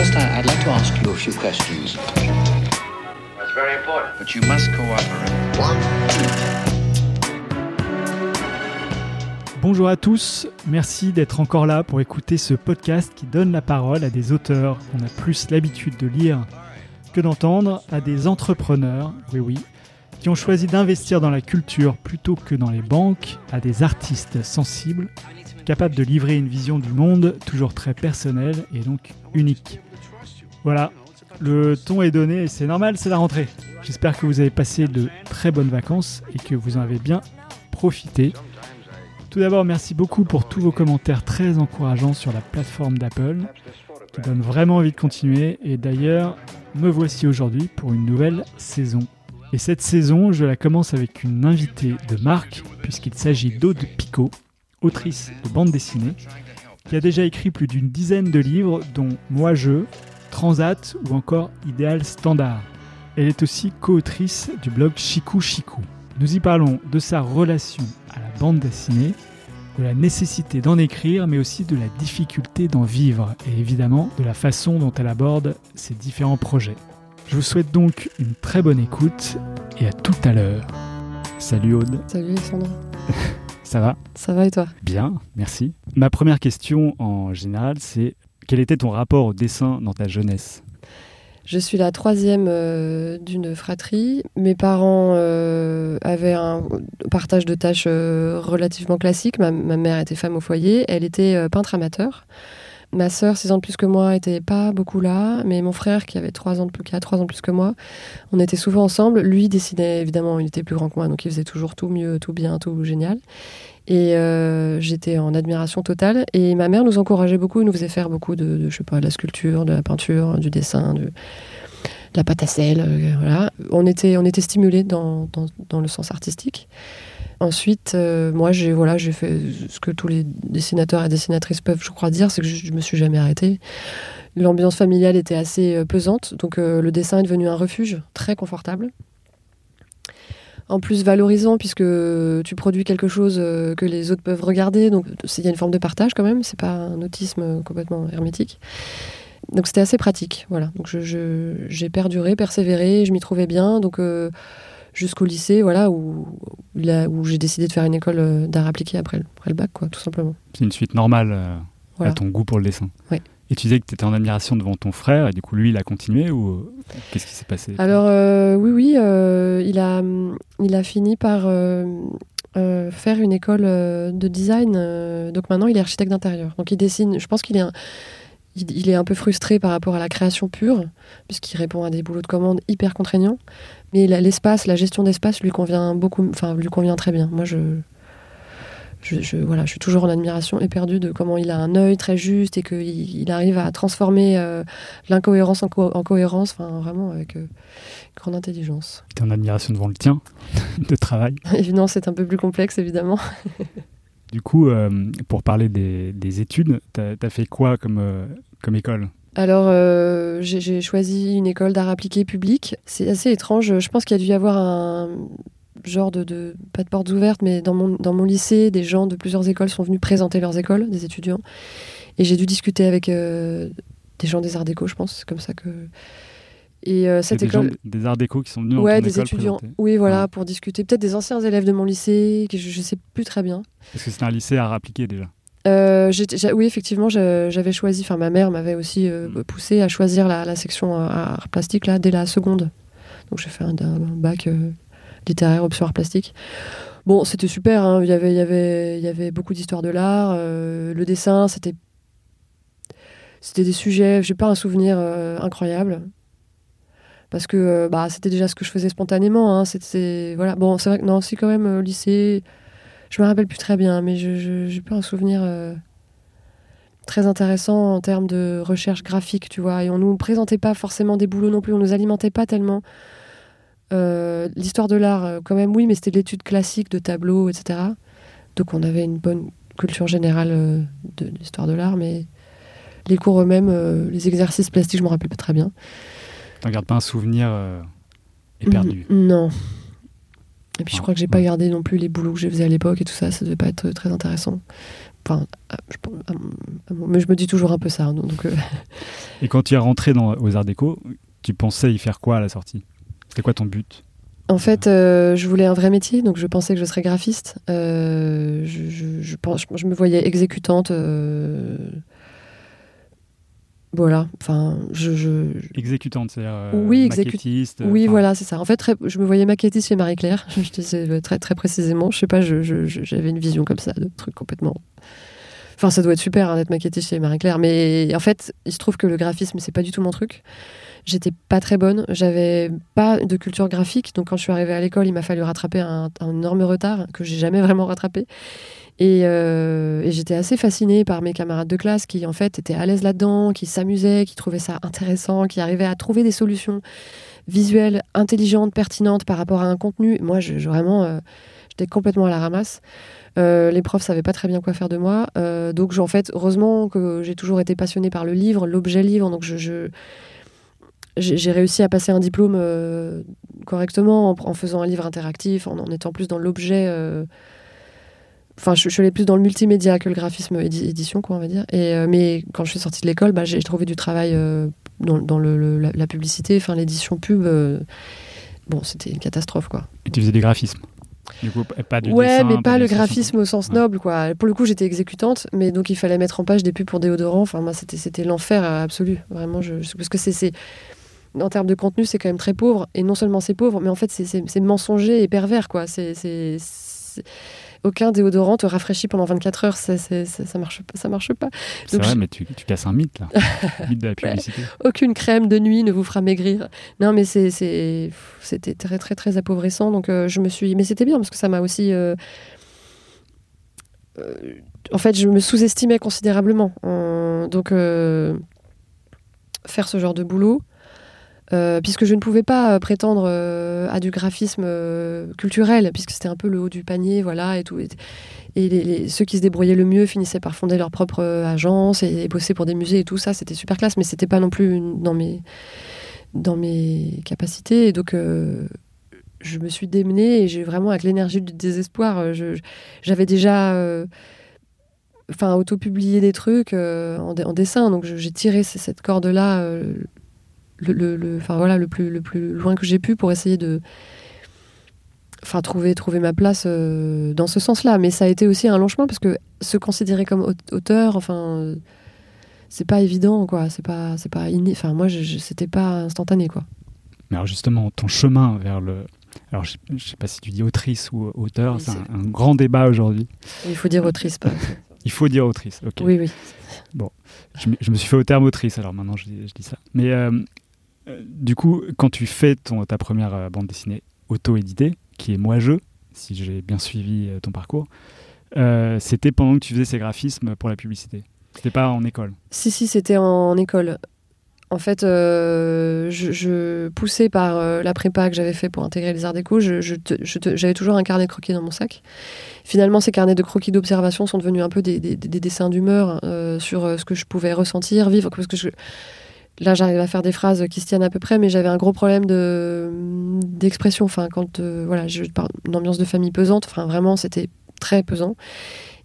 First, I- I'd like to ask you a few questions. That's very important. But you must cooperate. Bonjour à tous, merci d'être encore là pour écouter ce podcast qui donne la parole à des auteurs qu'on a plus l'habitude de lire que d'entendre, à des entrepreneurs, oui oui, qui ont choisi d'investir dans la culture plutôt que dans les banques, à des artistes sensibles, capables de livrer une vision du monde toujours très personnelle et donc unique. Voilà, le ton est donné c'est normal, c'est la rentrée. J'espère que vous avez passé de très bonnes vacances et que vous en avez bien profité. Tout d'abord, merci beaucoup pour tous vos commentaires très encourageants sur la plateforme d'Apple, qui donne vraiment envie de continuer. Et d'ailleurs, me voici aujourd'hui pour une nouvelle saison. Et cette saison, je la commence avec une invitée de marque, puisqu'il s'agit d'Aude Picot, autrice de bande dessinée, qui a déjà écrit plus d'une dizaine de livres, dont Moi Je, Transat ou encore Idéal Standard. Elle est aussi co-autrice du blog Chikou Chikou. Nous y parlons de sa relation à la bande dessinée, de la nécessité d'en écrire, mais aussi de la difficulté d'en vivre, et évidemment de la façon dont elle aborde ses différents projets. Je vous souhaite donc une très bonne écoute, et à tout à l'heure. Salut Aude, Salut Alexandre. ça va? Ça va et toi? Bien, merci. Ma première question en général, c'est quel était ton rapport au dessin dans ta jeunesse? Je suis la troisième euh, d'une fratrie. Mes parents euh, avaient un partage de tâches euh, relativement classique. Ma, mère était femme au foyer, elle était peintre amateur. Ma sœur, 6 ans de plus que moi, était pas beaucoup là, mais mon frère, qui avait 3 ans de plus, qui a 3 ans de plus que moi, on était souvent ensemble. Lui dessinait, évidemment, il était plus grand que moi, donc il faisait toujours tout mieux, tout bien, tout génial. Et euh, j'étais en admiration totale. Et ma mère nous encourageait beaucoup, nous faisait faire beaucoup de, de, je sais pas, de la sculpture, de la peinture, du dessin, de, la pâte à sel. euh, voilà. On était, on était stimulés dans, dans, le sens artistique. Ensuite, euh, moi, j'ai voilà, fait ce que tous les dessinateurs et dessinatrices peuvent, je crois, dire, c'est que je, je me suis jamais arrêtée. L'ambiance familiale était assez pesante, donc le dessin est devenu un refuge très confortable. En plus valorisant, puisque tu produis quelque chose euh, que les autres peuvent regarder, donc il y a une forme de partage quand même, c'est pas un autisme euh, complètement hermétique. Donc c'était assez pratique, voilà. Donc je- je- j'ai perduré, persévéré, je m'y trouvais bien, donc euh, jusqu'au lycée, voilà, où, là, où j'ai décidé de faire une école d'art appliqué après, le- après le bac, quoi, tout simplement. C'est une suite normale euh, Voilà. à ton goût pour le dessin. Et tu disais que tu étais en admiration devant ton frère, et du coup, lui, il a continué, ou qu'est-ce qui s'est passé? Alors euh, oui, oui, euh, il, a, il a fini par euh, faire une école de design. donc maintenant, il est architecte d'intérieur. Donc il dessine. Je pense qu'il est, un, il, est un peu frustré par rapport à la création pure, puisqu'il répond à des boulots de commande hyper contraignants. Mais l'espace, la gestion d'espace lui convient beaucoup, lui convient très bien. Moi, je, je, je- voilà, je suis toujours en admiration éperdue de comment il a un œil très juste et qu'il il arrive à transformer euh, l'incohérence en, co- en cohérence, enfin vraiment avec euh, grande intelligence. Tu es en admiration devant le tien de travail. Évidemment, c'est un peu plus complexe, évidemment. Du coup, euh, pour parler des, des études, tu as, fait quoi comme, comme école? Alors, euh, j'ai j'ai choisi une école d'art appliqué public. C'est assez étrange. Je pense qu'il y a dû y avoir un genre de, de- pas de portes ouvertes, mais dans mon, dans mon lycée, des gens de plusieurs écoles sont venus présenter leurs écoles, des étudiants. Et j'ai dû discuter avec euh, des gens des arts déco, je pense. C'est comme ça que. Et euh, cette des, gens, école. des arts déco qui sont venus dans Ouais, ton des école étudiants. présenter. Oui, voilà, Ouais. pour discuter. Peut-être des anciens élèves de mon lycée, que je, je sais plus très bien. Parce que c'était un lycée à appliqué déjà. Euh, oui, effectivement, j'a- j'avais choisi, enfin ma mère m'avait aussi euh, Mm. poussé à choisir la, la section art plastique là, dès la seconde. Donc j'ai fait un, un bac littéraire option plastique. Bon, c'était super, hein. il, y avait, il, y avait, il y avait beaucoup d'histoires de l'art. euh, le dessin, c'était c'était des sujets, j'ai pas un souvenir euh, incroyable. Parce que euh, bah, c'était déjà ce que je faisais spontanément. Hein. C'était, voilà. Bon, c'est vrai que non, si quand même, euh, lycée, je me rappelle plus très bien, mais je, pas un souvenir très intéressant en termes de recherche graphique, tu vois. Et on nous présentait pas forcément des boulots non plus, on nous alimentait pas tellement. Euh, L'histoire de l'art, euh, quand même, oui, mais c'était de l'étude classique de tableaux, etc. Donc on avait une bonne culture générale euh, de l'histoire de l'art, mais les cours eux-mêmes, euh, les exercices plastiques, je me rappelle pas très bien. T'en gardes pas un souvenir éperdu? Mm, Non. Et puis je crois que j'ai pas gardé non plus les boulots que je faisais à l'époque et tout ça, ça devait pas être très intéressant. Enfin, je mais je me dis toujours un peu ça. hein, donc, euh, Et quand tu es rentré dans, aux Arts Déco, tu pensais y faire quoi à la sortie? C'était quoi ton but? En fait, euh, je voulais un vrai métier, donc je pensais que je serais graphiste. Euh, je, je- je pense, je me voyais exécutante. euh, Voilà, enfin, je, Exécutante, c'est-à-dire Oui, maquettiste, oui, enfin, voilà, c'est ça. En fait, très- je me voyais maquettiste chez Marie-Claire. Je disais très, très précisément. Je sais pas, j'avais une vision comme ça, de trucs complètement. Enfin, ça doit être super hein, d'être maquettiste chez Marie-Claire, mais en fait, il se trouve que le graphisme, c'est pas du tout mon truc. J'étais pas très bonne, j'avais pas de culture graphique, donc quand je suis arrivée à l'école, il m'a fallu rattraper un, énorme retard que j'ai jamais vraiment rattrapé. Et, euh, et j'étais assez fascinée par mes camarades de classe qui, en fait, étaient à l'aise là-dedans, qui s'amusaient, qui trouvaient ça intéressant, qui arrivaient à trouver des solutions visuelles, intelligentes, pertinentes par rapport à un contenu. Moi, vraiment, euh, j'étais complètement à la ramasse. Euh, les profs savaient pas très bien quoi faire de moi. Euh, donc, en fait, heureusement que j'ai toujours été passionnée par le livre, l'objet livre. Donc, je, j'ai réussi à passer un diplôme euh, correctement en, faisant un livre interactif, en, en étant plus dans l'objet. Enfin, je, suis allée plus dans le multimédia que le graphisme édi- édition, quoi, on va dire. Mais quand je suis sortie de l'école, bah, j'ai trouvé du travail dans, la, publicité, enfin l'édition pub. bon, c'était une catastrophe, quoi. Et tu faisais du graphisme? Du coup, pas Ouais, dessin, mais pas le graphisme au sens noble, quoi. Pour le coup, j'étais exécutante, mais donc il fallait mettre en page des pubs pour déodorant. Enfin, moi, c'était c'était l'enfer euh, absolu. Vraiment, je, parce que c'est c'est- en termes de contenu, c'est quand même très pauvre. Et non seulement c'est pauvre, mais en fait, c'est- c'est c'est mensonger et pervers, quoi. C'est- aucun déodorant te rafraîchit pendant 24 heures. C'est- ça marche pas. Ça marche pas. C'est vrai, je- mais tu, tu casses un mythe là. Mythe de la publicité. aucune crème de nuit ne vous fera maigrir. Non, mais c'était très, très, très appauvrissant. Donc, euh, je me suis. Mais c'était bien parce que ça m'a aussi. euh, euh, en fait, je me sous-estimais considérablement. Donc, faire ce genre de boulot. Euh, puisque je ne pouvais pas euh, prétendre euh, à du graphisme culturel, puisque c'était un peu le haut du panier, voilà, et tout. Et, ceux qui se débrouillaient le mieux finissaient par fonder leur propre agence et, bosser pour des musées et tout ça, c'était super classe, mais c'était pas non plus dans mes, dans mes capacités. Et donc, je me suis démenée et j'ai vraiment, avec l'énergie du désespoir, j'avais déjà. Enfin, auto-publié des trucs en, dessin, donc j'ai tiré cette corde-là le, le, voilà, le, plus, le plus loin que j'ai pu pour essayer de, enfin trouver trouver ma place euh, dans ce sens-là mais ça a été aussi un long chemin parce que se considérer comme aut- auteur enfin euh, c'est pas évident quoi c'est pas c'est pas inné enfin moi je, je- c'était pas instantané quoi Mais alors justement, ton chemin vers le... Alors je, je sais pas si tu dis autrice ou auteur, Oui, c'est un, un grand débat aujourd'hui. il faut dire autrice pas Il faut dire autrice, ok. oui oui me- je me suis fait au terme autrice, alors maintenant je, dis- ça. Mais euh, du coup, quand tu fais ton, ta première euh, bande dessinée auto-éditée, qui est Moi-je, si j'ai bien suivi euh, ton parcours, euh, c'était pendant que tu faisais ces graphismes pour la publicité. C'était pas en école. Si, si, c'était en, école. En fait, euh, je, je- poussée par euh, la prépa que j'avais fait pour intégrer les arts déco, je- je je j'avais toujours un carnet de croquis dans mon sac. Finalement, ces carnets de croquis d'observation sont devenus un peu des, des- des dessins d'humeur euh, sur euh, ce que je pouvais ressentir, vivre. Parce que je- là, j'arrive à faire des phrases qui se tiennent à peu près, mais j'avais un gros problème de d'expression. Enfin, quand euh, voilà, je d'une ambiance de famille pesante. Enfin, vraiment, c'était très pesant.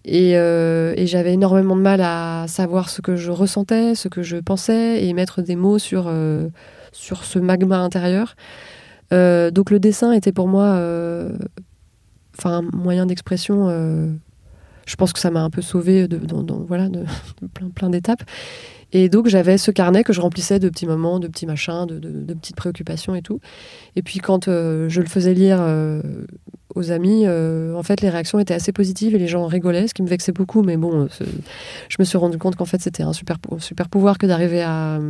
Et, euh, et j'avais énormément de mal à savoir ce que je ressentais, ce que je pensais, et mettre des mots sur, euh, sur ce magma intérieur. Donc le dessin était pour moi enfin, un moyen d'expression. je pense que ça m'a un peu sauvé de, voilà, plein, plein d'étapes. Et donc j'avais ce carnet que je remplissais de petits moments, de petits machins, de, de- de petites préoccupations et tout. Et puis quand euh, je le faisais lire euh, aux amis, euh, en fait les réactions étaient assez positives et les gens rigolaient, ce qui me vexait beaucoup. Mais bon, je me suis rendu compte qu'en fait c'était un super, super pouvoir que d'arriver à,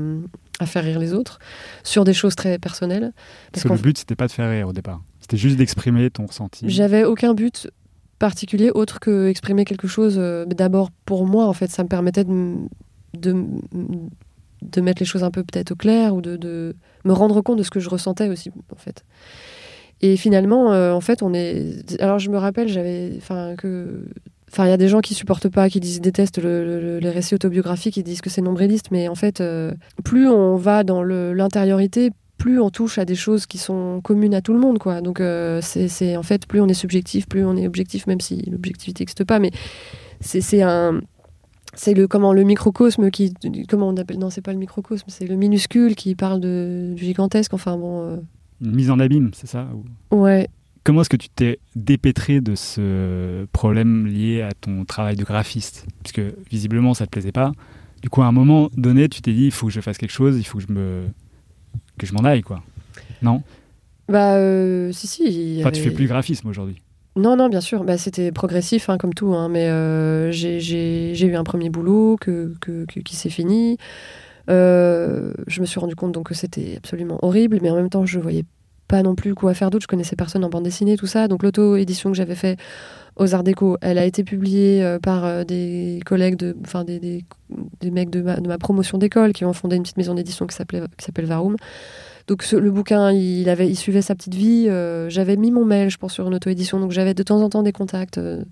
à faire rire les autres sur des choses très personnelles. Parce Parce que le but, c'était pas de faire rire au départ. C'était juste d'exprimer ton ressenti. J'avais aucun but particulier autre que exprimer quelque chose. D'abord pour moi, en fait, ça me permettait de, de, de mettre les choses un peu peut-être au clair ou de, de me rendre compte de ce que je ressentais aussi, en fait. Et finalement, euh, en fait, on est. Alors, je me rappelle, j'avais. Enfin, que. Enfin, il y a des gens qui supportent pas, qui disent, détestent le- le- les récits autobiographiques, qui disent que c'est nombriliste, mais en fait, euh, plus on va dans l'intériorité, plus on touche à des choses qui sont communes à tout le monde, quoi. Donc, euh, c'est en fait, plus on est subjectif, plus on est objectif, même si l'objectivité n'existe pas. Mais c'est un c'est le comment le microcosme qui comment on appelle non c'est pas le microcosme c'est le minuscule qui parle de du gigantesque enfin bon euh, Une mise en abîme, c'est ça ou- ouais Comment est-ce que tu t'es dépêtré de ce problème lié à ton travail de graphiste? Puisque visiblement ça te plaisait pas. Du coup, à un moment donné, tu t'es dit il faut que je fasse quelque chose, il faut que je me que je m'en aille quoi. Non? Bah euh, si si y Enfin, tu avait- fais plus de graphisme aujourd'hui. Non, non, bien sûr. Bah, c'était progressif, hein, comme tout. hein, mais euh, j'ai- eu un premier boulot que, qui s'est fini. Euh, je me suis rendu compte donc que c'était absolument horrible, mais en même temps, je voyais pas non plus quoi faire d'autre. Je connaissais personne en bande dessinée, tout ça. Donc l'auto-édition que j'avais fait aux Arts Déco, elle a été publiée euh, par des collègues, de, enfin des, mecs de ma, de ma promotion d'école qui ont fondé une petite maison d'édition qui s'appelle Varum. Donc ce- le bouquin, il, avait, il suivait sa petite vie. euh, j'avais mis mon mail, je pense, sur une auto-édition, donc j'avais de temps en temps des contacts. euh,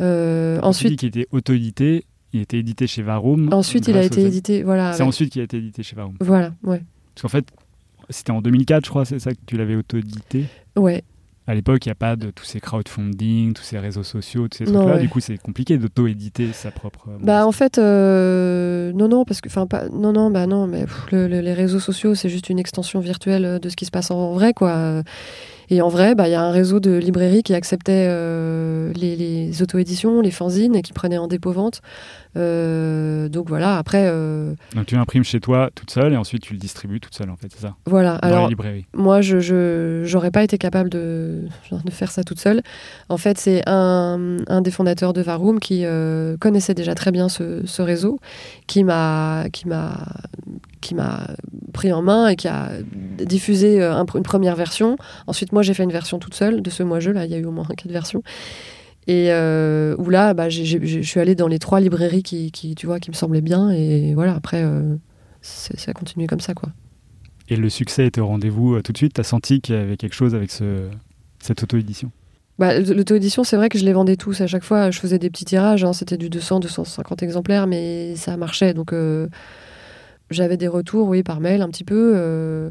euh, Ensuite, qu'il était auto-édité, il était édité chez Varum. ensuite, il a été aux- édité. Voilà. C'est avec- ensuite qu'il a été édité chez Varum. Voilà, ouais. Parce qu'en fait, c'était en 2004, je crois, c'est ça que tu l'avais auto-édité? Ouais. À l'époque, il n'y a pas de tous ces crowdfunding, tous ces réseaux sociaux, tous ces trucs-là. ouais. Du coup, c'est compliqué d'auto-éditer sa propre. Bah en fait, euh, non, non, parce que, enfin, pas, non, non, bah non, mais pff, le- le- les réseaux sociaux, c'est juste une extension virtuelle de ce qui se passe en vrai, quoi. Et en vrai, bah il y a un réseau de librairies qui acceptait euh, les, les auto-éditions, les fanzines, et qui prenaient en dépôt-vente. Euh, donc voilà, après, euh, Donc tu l'imprimes chez toi toute seule et ensuite tu le distribues toute seule, en fait, c'est ça? Voilà. Dans Alors, moi, je j'aurais pas été capable de, de faire ça toute seule. En fait, c'est un, un des fondateurs de Varum qui euh, connaissait déjà très bien ce, ce réseau, qui m'a qui m'a pris en main et qui a diffusé euh, un- une première version. Ensuite, moi, j'ai fait une version toute seule de ce moi-jeu. Là, il y a eu au moins quatre versions. Et euh, où là, bah, je suis allée dans les trois librairies qui, qui, tu vois, qui me semblaient bien. Et voilà, après, euh, ça a continué comme ça, quoi. Et le succès était au rendez-vous tout de suite? Tu as senti qu'il y avait quelque chose avec ce, cette auto-édition? Bah, L'auto-édition, c'est vrai que je les vendais tous. À chaque fois, je faisais des petits tirages. hein. C'était du 200, 250 exemplaires, mais ça marchait. Donc, euh, j'avais des retours, oui, par mail, un petit peu. euh,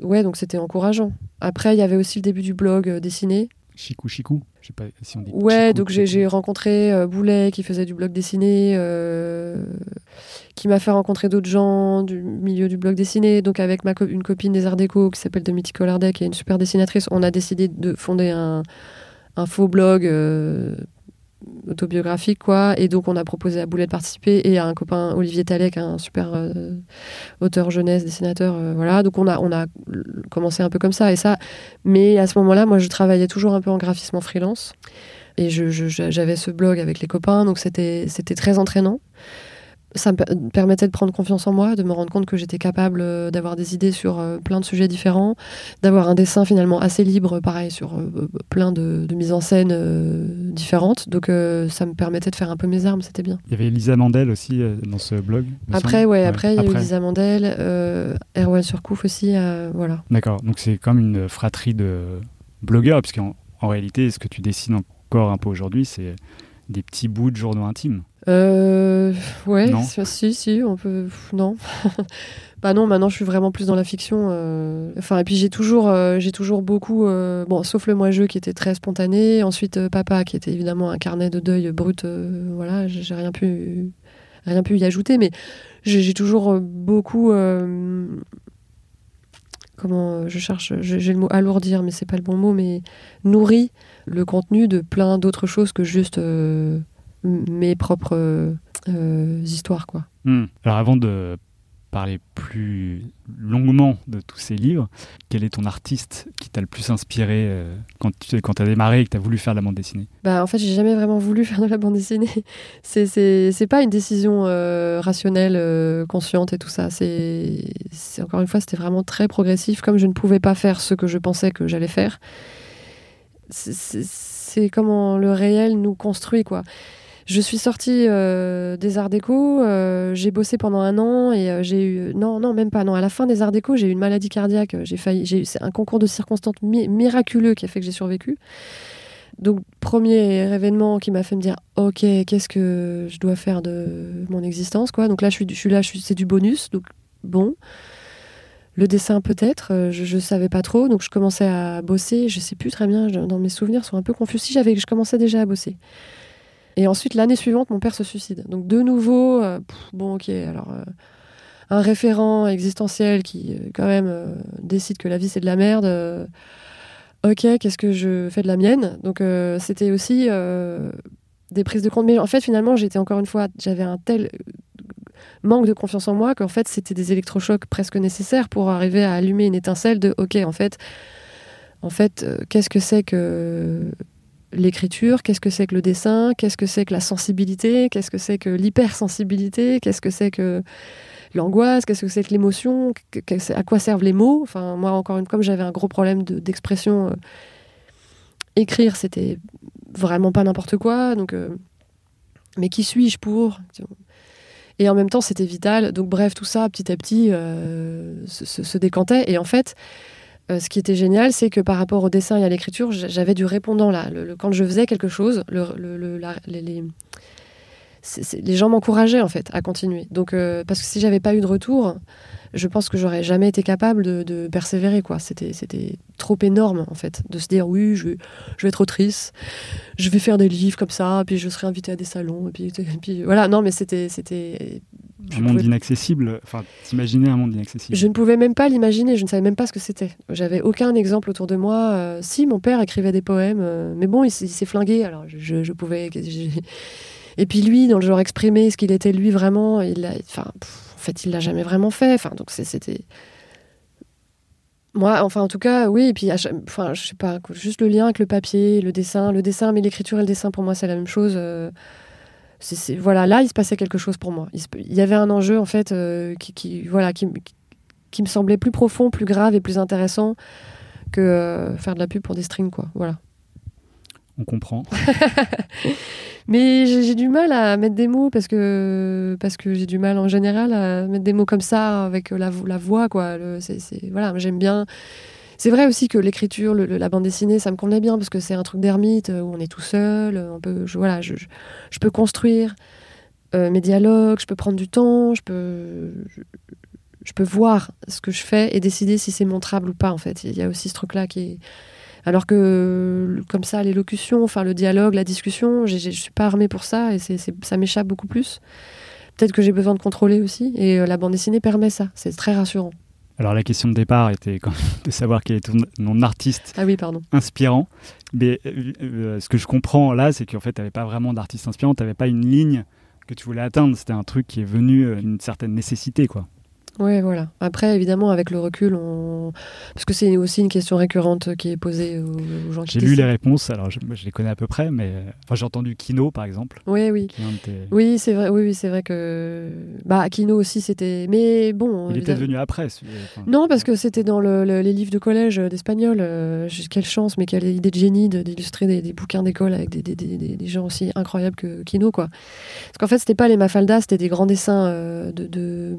Ouais, donc c'était encourageant. Après, il y avait aussi le début du blog euh, dessiné. Chikou Chikou Je sais pas si on dit. Ouais, Chikou, donc j'ai rencontré euh, Boulet qui faisait du blog dessiné, qui m'a fait rencontrer d'autres gens du milieu du blog dessiné. Donc avec ma co- une copine des Arts Déco qui s'appelle Domiti Collardet, qui est une super dessinatrice, on a décidé de fonder un, un faux blog autobiographique, quoi. Et donc on a proposé à Boulet de participer et à un copain Olivier Talek, un super euh, auteur jeunesse, dessinateur, euh, voilà. Donc on a, on a commencé un peu comme ça et ça. Mais à ce moment-là, moi je travaillais toujours un peu en graphisme en freelance. Et j'avais ce blog avec les copains, donc c'était c'était très entraînant. Ça me per- permettait de prendre confiance en moi, de me rendre compte que j'étais capable euh, d'avoir des idées sur euh, plein de sujets différents, d'avoir un dessin finalement assez libre, pareil, sur euh, plein de, de mises en scène différentes. Donc ça me permettait de faire un peu mes armes, c'était bien. Il y avait Lisa Mandel aussi dans ce blog. Après, ouais, après, il y a eu Après. Lisa Mandel, euh, Erwan Surcouf aussi, euh, voilà. D'accord, donc c'est comme une fratrie de blogueurs, puisqu'en en réalité, ce que tu dessines encore un peu aujourd'hui, c'est des petits bouts de journaux intimes. Euh, ouais, Non. si, si, on peut. Non. bah non, maintenant je suis vraiment plus dans la fiction. euh. Enfin, et puis j'ai toujours, euh, j'ai toujours beaucoup. euh, Bon, sauf le moi-jeu qui était très spontané. Ensuite, Papa qui était évidemment un carnet de deuil brut. voilà, j'ai rien pu, rien pu y ajouter. Mais j'ai toujours beaucoup. Comment je cherche, j'ai le mot alourdir, mais c'est pas le bon mot, mais nourri le contenu de plein d'autres choses que juste mes propres euh, histoires, quoi. Hmm. Alors avant de parler plus longuement de tous ces livres, quel est ton artiste qui t'a le plus inspiré euh, quand tu quand as démarré et que tu as voulu faire de la bande dessinée? Bah, en fait, j'ai jamais vraiment voulu faire de la bande dessinée. C'est, c'est, c'est pas une décision euh, rationnelle, euh, consciente et tout ça. C'est, c'est encore une fois, c'était vraiment très progressif. Comme je ne pouvais pas faire ce que je pensais que j'allais faire, c'est comment le réel nous construit, quoi. Je suis sortie euh, des Arts Déco, euh, j'ai bossé pendant un an et euh, j'ai eu non non même pas non à la fin des Arts Déco j'ai eu une maladie cardiaque j'ai failli j'ai c'est un concours de circonstances mi- miraculeux qui a fait que j'ai survécu. Donc premier événement qui m'a fait me dire ok qu'est-ce que je dois faire de mon existence quoi. Donc là je suis là c'est du bonus donc bon. Le dessin peut-être je, je savais pas trop donc je commençais à bosser je sais plus très bien dans mes souvenirs sont un peu confus. Si j'avais je commençais déjà à bosser Et ensuite, l'année suivante, mon père se suicide. Donc, de nouveau, euh, bon, ok, alors, euh, un référent existentiel qui, euh, quand même, décide que la vie, c'est de la merde. ok, qu'est-ce que je fais de la mienne? Donc, c'était aussi des prises de compte. Mais en fait, finalement, j'étais encore une fois, j'avais un tel manque de confiance en moi qu'en fait, c'était des électrochocs presque nécessaires pour arriver à allumer une étincelle de, ok, en fait, en fait, qu'est-ce que c'est que l'écriture, qu'est-ce que c'est que le dessin, qu'est-ce que c'est que la sensibilité, qu'est-ce que c'est que l'hypersensibilité, qu'est-ce que c'est que l'angoisse, qu'est-ce que c'est que l'émotion, à quoi servent les mots. Enfin, moi, encore une comme j'avais un gros problème de- d'expression, euh, écrire, c'était vraiment pas n'importe quoi. Donc, euh, mais qui suis-je pour? Et en même temps, c'était vital. Donc, bref, tout ça, petit à petit, euh, se, se- se décantait. Et en fait, euh, ce qui était génial, c'est que par rapport au dessin et à l'écriture, j'avais du répondant là. Quand je faisais quelque chose, les, gens m'encourageaient en fait à continuer. Donc, euh, parce que si j'avais pas eu de retour, je pense que j'aurais jamais été capable de, persévérer. quoi. C'était, trop énorme en fait de se dire oui, je, vais- être autrice, je vais faire des livres comme ça, puis je serai invitée à des salons, puis voilà. Non, mais c'était, c'était. Un monde pouvais- inaccessible. Enfin, t'imaginer un monde inaccessible. je ne pouvais même pas l'imaginer, je ne savais même pas ce que c'était. J'avais aucun exemple autour de moi. Euh, si, mon père écrivait des poèmes, euh, mais bon, il, s'est- flingué, alors je, pouvais... Et puis lui, dans le genre exprimer ce qu'il était lui vraiment, il a, enfin, pff, en fait, il l'a jamais vraiment fait. Enfin, donc c'était... Moi, enfin, en tout cas, oui, et puis, enfin, je sais pas, juste le lien avec le papier, le dessin, le dessin, mais l'écriture et le dessin, pour moi, c'est la même chose. euh, voilà, là, il se passait quelque chose pour moi. Il, se- il y avait un enjeu, en fait, euh, qui, qui- voilà, qui, qui me semblait plus profond, plus grave et plus intéressant que euh, faire de la pub pour des strings, quoi. Voilà. On comprend. Mais j'ai du mal à mettre des mots parce que parce que j'ai du mal en général à mettre des mots comme ça avec la, vo- la voix, quoi. Le- c'est- voilà, j'aime bien. C'est vrai aussi que l'écriture, la bande dessinée, ça me convenait bien parce que c'est un truc d'ermite euh, où on est tout seul. euh, On peut, je, voilà, je, peux construire euh, mes dialogues, je peux prendre du temps, je peux, je, peux voir ce que je fais et décider si c'est montrable ou pas. En fait, il y a aussi ce truc-là qui est. Alors que comme ça, l'élocution, enfin le dialogue, la discussion, je suis pas armée pour ça et c'est- ça m'échappe beaucoup plus. Peut-être que j'ai besoin de contrôler aussi et la bande dessinée permet ça. C'est très rassurant. Alors la question de départ était quand même de savoir quel est ton nom artiste Ah oui, pardon. inspirant. Mais euh, euh, ce que je comprends là, c'est qu'en fait, tu n'avais pas vraiment d'artiste inspirant, tu n'avais pas une ligne que tu voulais atteindre. C'était un truc qui est venu euh, d'une certaine nécessité, quoi. Oui, voilà. Après, évidemment, avec le recul, on... parce que c'est aussi une question récurrente qui est posée aux, aux gens qui J'ai lu les réponses, alors je, moi, je les connais à peu près, mais enfin, j'ai entendu Kino, par exemple. Oui, oui. Tes- Oui, c'est vrai. Oui, oui, c'est vrai que bah Kino aussi c'était. Mais bon. Il est évidemment- peut-être venu après. enfin, Non, parce que c'était dans le- le- les livres de collège euh, d'espagnol. euh, quelle chance, mais quelle idée de génie de- d'illustrer des, des bouquins d'école avec des, des- des- des- des gens aussi incroyables que Kino, quoi. Parce qu'en fait, c'était pas les Mafalda, c'était des grands dessins euh, de, de,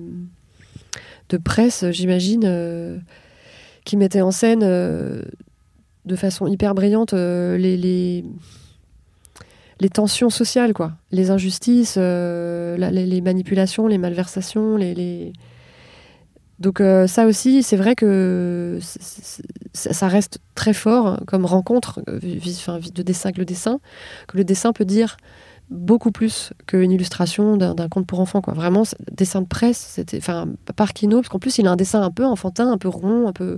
de presse, j'imagine, euh, qui mettaient en scène euh, de façon hyper brillante euh, les, les, les tensions sociales, quoi. Les injustices, les, manipulations, les malversations, les- les... Donc ça aussi, c'est vrai que ça reste très fort comme rencontre enfin, de dessin avec le dessin, que le dessin peut dire beaucoup plus qu'une illustration d'un conte pour enfants. Quoi. Vraiment, dessin de presse, c'était, enfin, par Kino, parce qu'en plus il a un dessin un peu enfantin, un peu rond, un peu,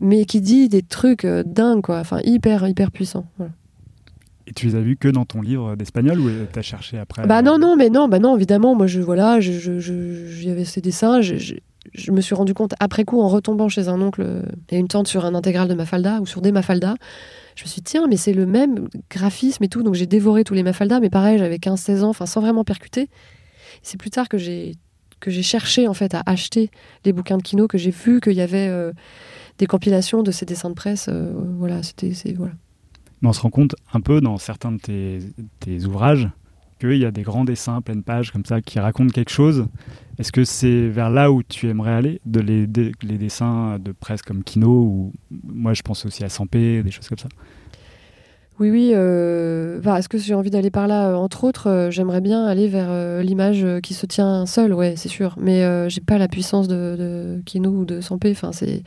mais qui dit des trucs euh, dingues, quoi. Enfin, hyper, hyper puissant. Voilà. Et tu les as vus que dans ton livre d'espagnol ou tu as cherché après Bah euh, non, non, mais non, bah non, évidemment, moi, je, voilà, je, je, je- j'y avais ces dessins, je, je, je me suis rendu compte après coup en retombant chez un oncle et une tante sur un intégral de Mafalda ou sur des Mafalda. Je me suis dit, tiens, mais c'est le même graphisme et tout, donc j'ai dévoré tous les Mafalda, mais pareil, j'avais 15-16 ans, enfin, sans vraiment percuter. C'est plus tard que j'ai que j'ai cherché en fait à acheter les bouquins de Kino, que j'ai vu qu'il y avait euh, des compilations de ces dessins de presse. euh, voilà, c'était, voilà. On se rend compte un peu dans certains de tes, tes ouvrages qu'il y a des grands dessins, pleine page comme ça, qui racontent quelque chose. Est-ce que c'est vers là où tu aimerais aller de les, des- les dessins de presse comme Kino ou moi je pense aussi à Sampé, des choses comme ça? Oui, oui. bah, Est-ce que j'ai envie d'aller par là? Euh, Entre autres, euh, j'aimerais bien aller vers l'image qui se tient seule, ouais, c'est sûr. Mais j'ai pas la puissance de, de Kino ou de Sampé. Enfin, c'est.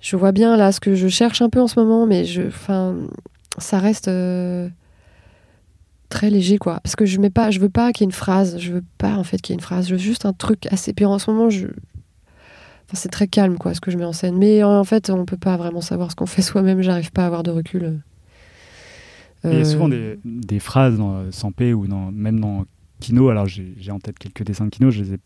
Je vois bien là ce que je cherche un peu en ce moment, mais je, enfin, ça reste. Euh, très léger quoi. Parce que je mets pas je veux pas qu'il y ait une phrase je veux pas en fait qu'il y ait une phrase je veux juste un truc assez puis en ce moment je enfin, c'est très calme quoi ce que je mets en scène. Mais en fait on peut pas vraiment savoir ce qu'on fait soi-même. J'arrive pas à avoir de recul. Il y a Euh, souvent des, des phrases dans euh, Sampé ou dans, même dans Kino. Alors j'ai en tête quelques dessins de Kino, je les ai,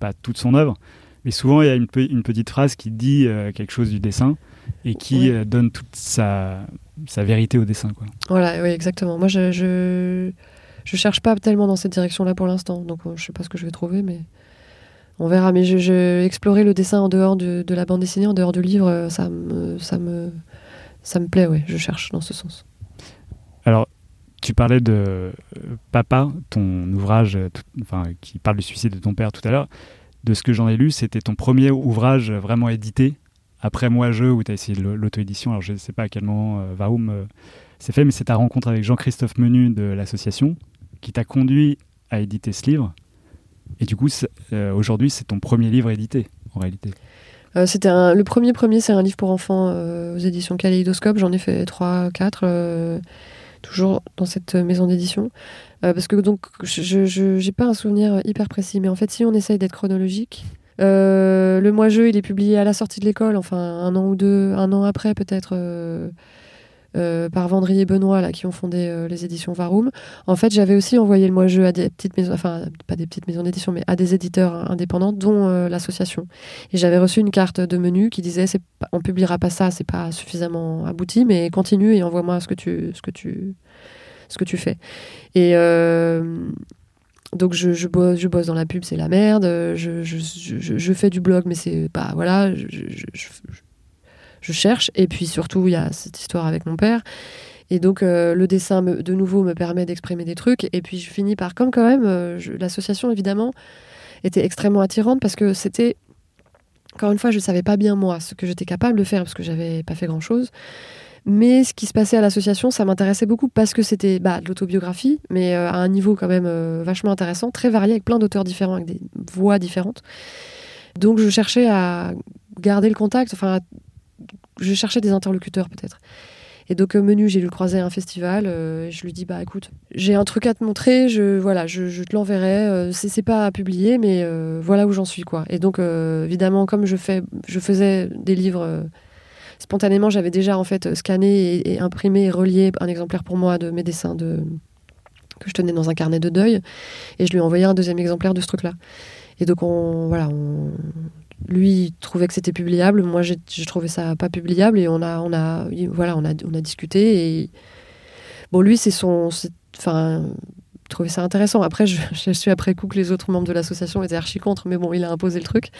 pas toute son œuvre, mais souvent il y a une, pe- une petite phrase qui dit euh, quelque chose du dessin et qui euh, donne toute sa, sa vérité au dessin. Quoi. Voilà, oui, exactement. Moi, je, je, je cherche pas tellement dans cette direction-là pour l'instant, donc euh, je sais pas ce que je vais trouver, mais on verra. Mais je, je explorer le dessin en dehors de, de la bande dessinée, en dehors du livre, euh, ça me, ça me, ça me plaît. Ouais, je cherche dans ce sens. Alors, tu parlais de euh, Papa, ton ouvrage tout- enfin, qui parle du suicide de ton père tout à l'heure. De ce que j'en ai lu, c'était ton premier ouvrage vraiment édité, après Moi Je, où tu as essayé l'auto-édition. Alors, je ne sais pas à quel moment euh, Varum euh, s'est fait, mais c'est ta rencontre avec Jean-Christophe Menu de l'association qui t'a conduit à éditer ce livre. Et du coup, euh, aujourd'hui, c'est ton premier livre édité, en réalité. Euh, c'était le premier premier, c'est un livre pour enfants euh, aux éditions Kaléidoscope. J'en ai fait trois, quatre, euh, toujours dans cette maison d'édition. Parce que donc, je j'ai pas un souvenir hyper précis, mais en fait, si on essaye d'être chronologique, euh, le Moi Jeu, il est publié à la sortie de l'école, enfin un an ou deux, un an après peut-être. euh, euh, par Vendry et Benoît là, qui ont fondé les éditions Varum. En fait, j'avais aussi envoyé le moi jeu à des petites maisons, enfin pas des petites maisons d'édition, mais à des éditeurs indépendants, dont l'association. Et j'avais reçu une carte de menu qui disait c'est on publiera pas ça, c'est pas suffisamment abouti, mais continue et envoie-moi ce que tu ce que tu ce que tu fais. Et donc je, je, bosse, je bosse dans la pub, c'est la merde. Je, je, je, fais du blog, mais c'est pas voilà. Je, je, cherche. Et puis surtout, il y a cette histoire avec mon père. Et donc euh, le dessin, me- de nouveau, me permet d'exprimer des trucs. Et puis je finis par, comme quand même, euh, l'association évidemment était extrêmement attirante parce que c'était, encore une fois, je savais pas bien moi ce que j'étais capable de faire parce que j'avais pas fait grand chose. Mais ce qui se passait à l'association, ça m'intéressait beaucoup parce que c'était bah, de l'autobiographie, mais euh, à un niveau quand même euh, vachement intéressant, très varié, avec plein d'auteurs différents, avec des voix différentes. Donc je cherchais à garder le contact, enfin, je cherchais des interlocuteurs peut-être. Et donc, euh, menu, j'ai dû le croiser à un festival. euh, je lui dis, bah écoute, j'ai un truc à te montrer, je, voilà, je, te l'enverrai. euh, c'est pas à publier, mais voilà où j'en suis, quoi. Et donc, évidemment, comme je, fais, je faisais des livres spontanément, j'avais déjà en fait scanné et, imprimé et relié un exemplaire pour moi de mes dessins de, que je tenais dans un carnet de deuil. Et je lui ai envoyé un deuxième exemplaire de ce truc-là. Et donc, on, voilà, lui trouvait que c'était publiable, moi j'ai trouvé ça pas publiable et on a, on a, il- voilà, on a, on a discuté bon lui c'est son, enfin, il trouvait ça intéressant. Après je, je suis après coup que les autres membres de l'association étaient archi contre, mais bon il a imposé le truc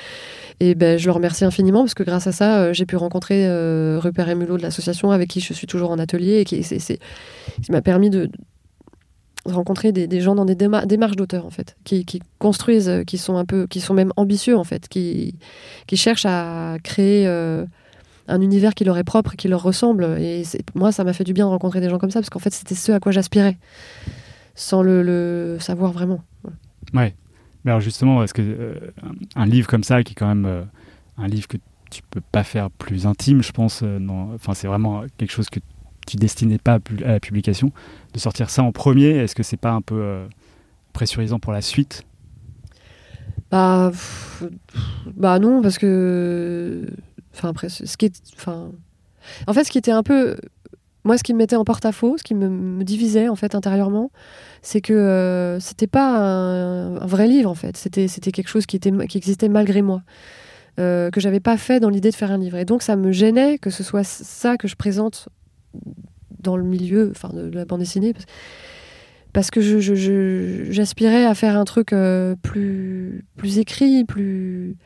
et ben je le remercie infiniment parce que grâce à ça euh, j'ai pu rencontrer euh, Rupert et Mulot de l'association avec qui je suis toujours en atelier et qui m'a permis de rencontrer des, gens dans des déma- démarches d'auteur en fait qui, construisent euh, qui sont un peu qui sont même ambitieux en fait qui cherchent à créer un univers qui leur est propre, qui leur ressemble. Et moi, ça m'a fait du bien de rencontrer des gens comme ça, parce qu'en fait, c'était ce à quoi j'aspirais, sans le, le savoir vraiment. Ouais. Mais alors justement, est-ce que euh, un livre comme ça, qui est quand même euh, un livre que tu peux pas faire plus intime, je pense, euh, enfin c'est vraiment quelque chose que tu destinais pas à, pu- à la publication, de sortir ça en premier, est-ce que c'est pas un peu pressurisant pour la suite? Bah, pff, bah non, parce que. Enfin, après, ce ce qui est. Enfin. En fait, ce qui était un peu. Moi, ce qui me mettait en porte-à-faux, ce qui me, divisait, en fait, intérieurement, c'est que euh, c'était pas un, vrai livre, en fait. C'était quelque chose qui, existait malgré moi. euh, que j'avais pas fait dans l'idée de faire un livre. Et donc, ça me gênait que ce soit ça que je présente dans le milieu enfin, de la bande dessinée. Parce, que j'aspirais à faire un truc euh, plus, plus écrit, plus.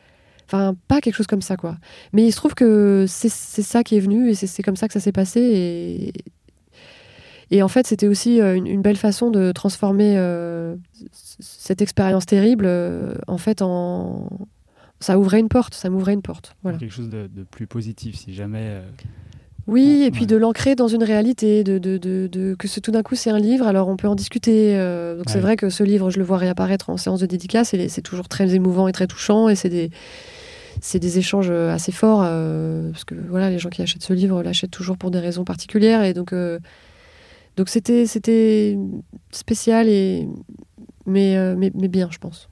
Enfin, pas quelque chose comme ça, quoi. Mais il se trouve que c'est ça qui est venu et c'est comme ça que ça s'est passé. Et, et en fait, c'était aussi euh, une, une belle façon de transformer euh, cette expérience terrible, euh, en fait, en. Ça ouvrait une porte, ça m'ouvrait une porte. Voilà. Quelque chose de, de plus positif, si jamais. euh, Oui, et puis de l'ancrer dans une réalité, de, de, que ce, tout d'un coup c'est un livre, alors on peut en discuter. donc c'est vrai que ce livre, je le vois réapparaître en séance de dédicace, et c'est toujours très émouvant et très touchant, et c'est des, c'est des échanges assez forts, euh, parce que voilà, les gens qui achètent ce livre l'achètent toujours pour des raisons particulières, et donc, euh, Donc c'était c'était spécial et mais, euh, mais bien, je pense.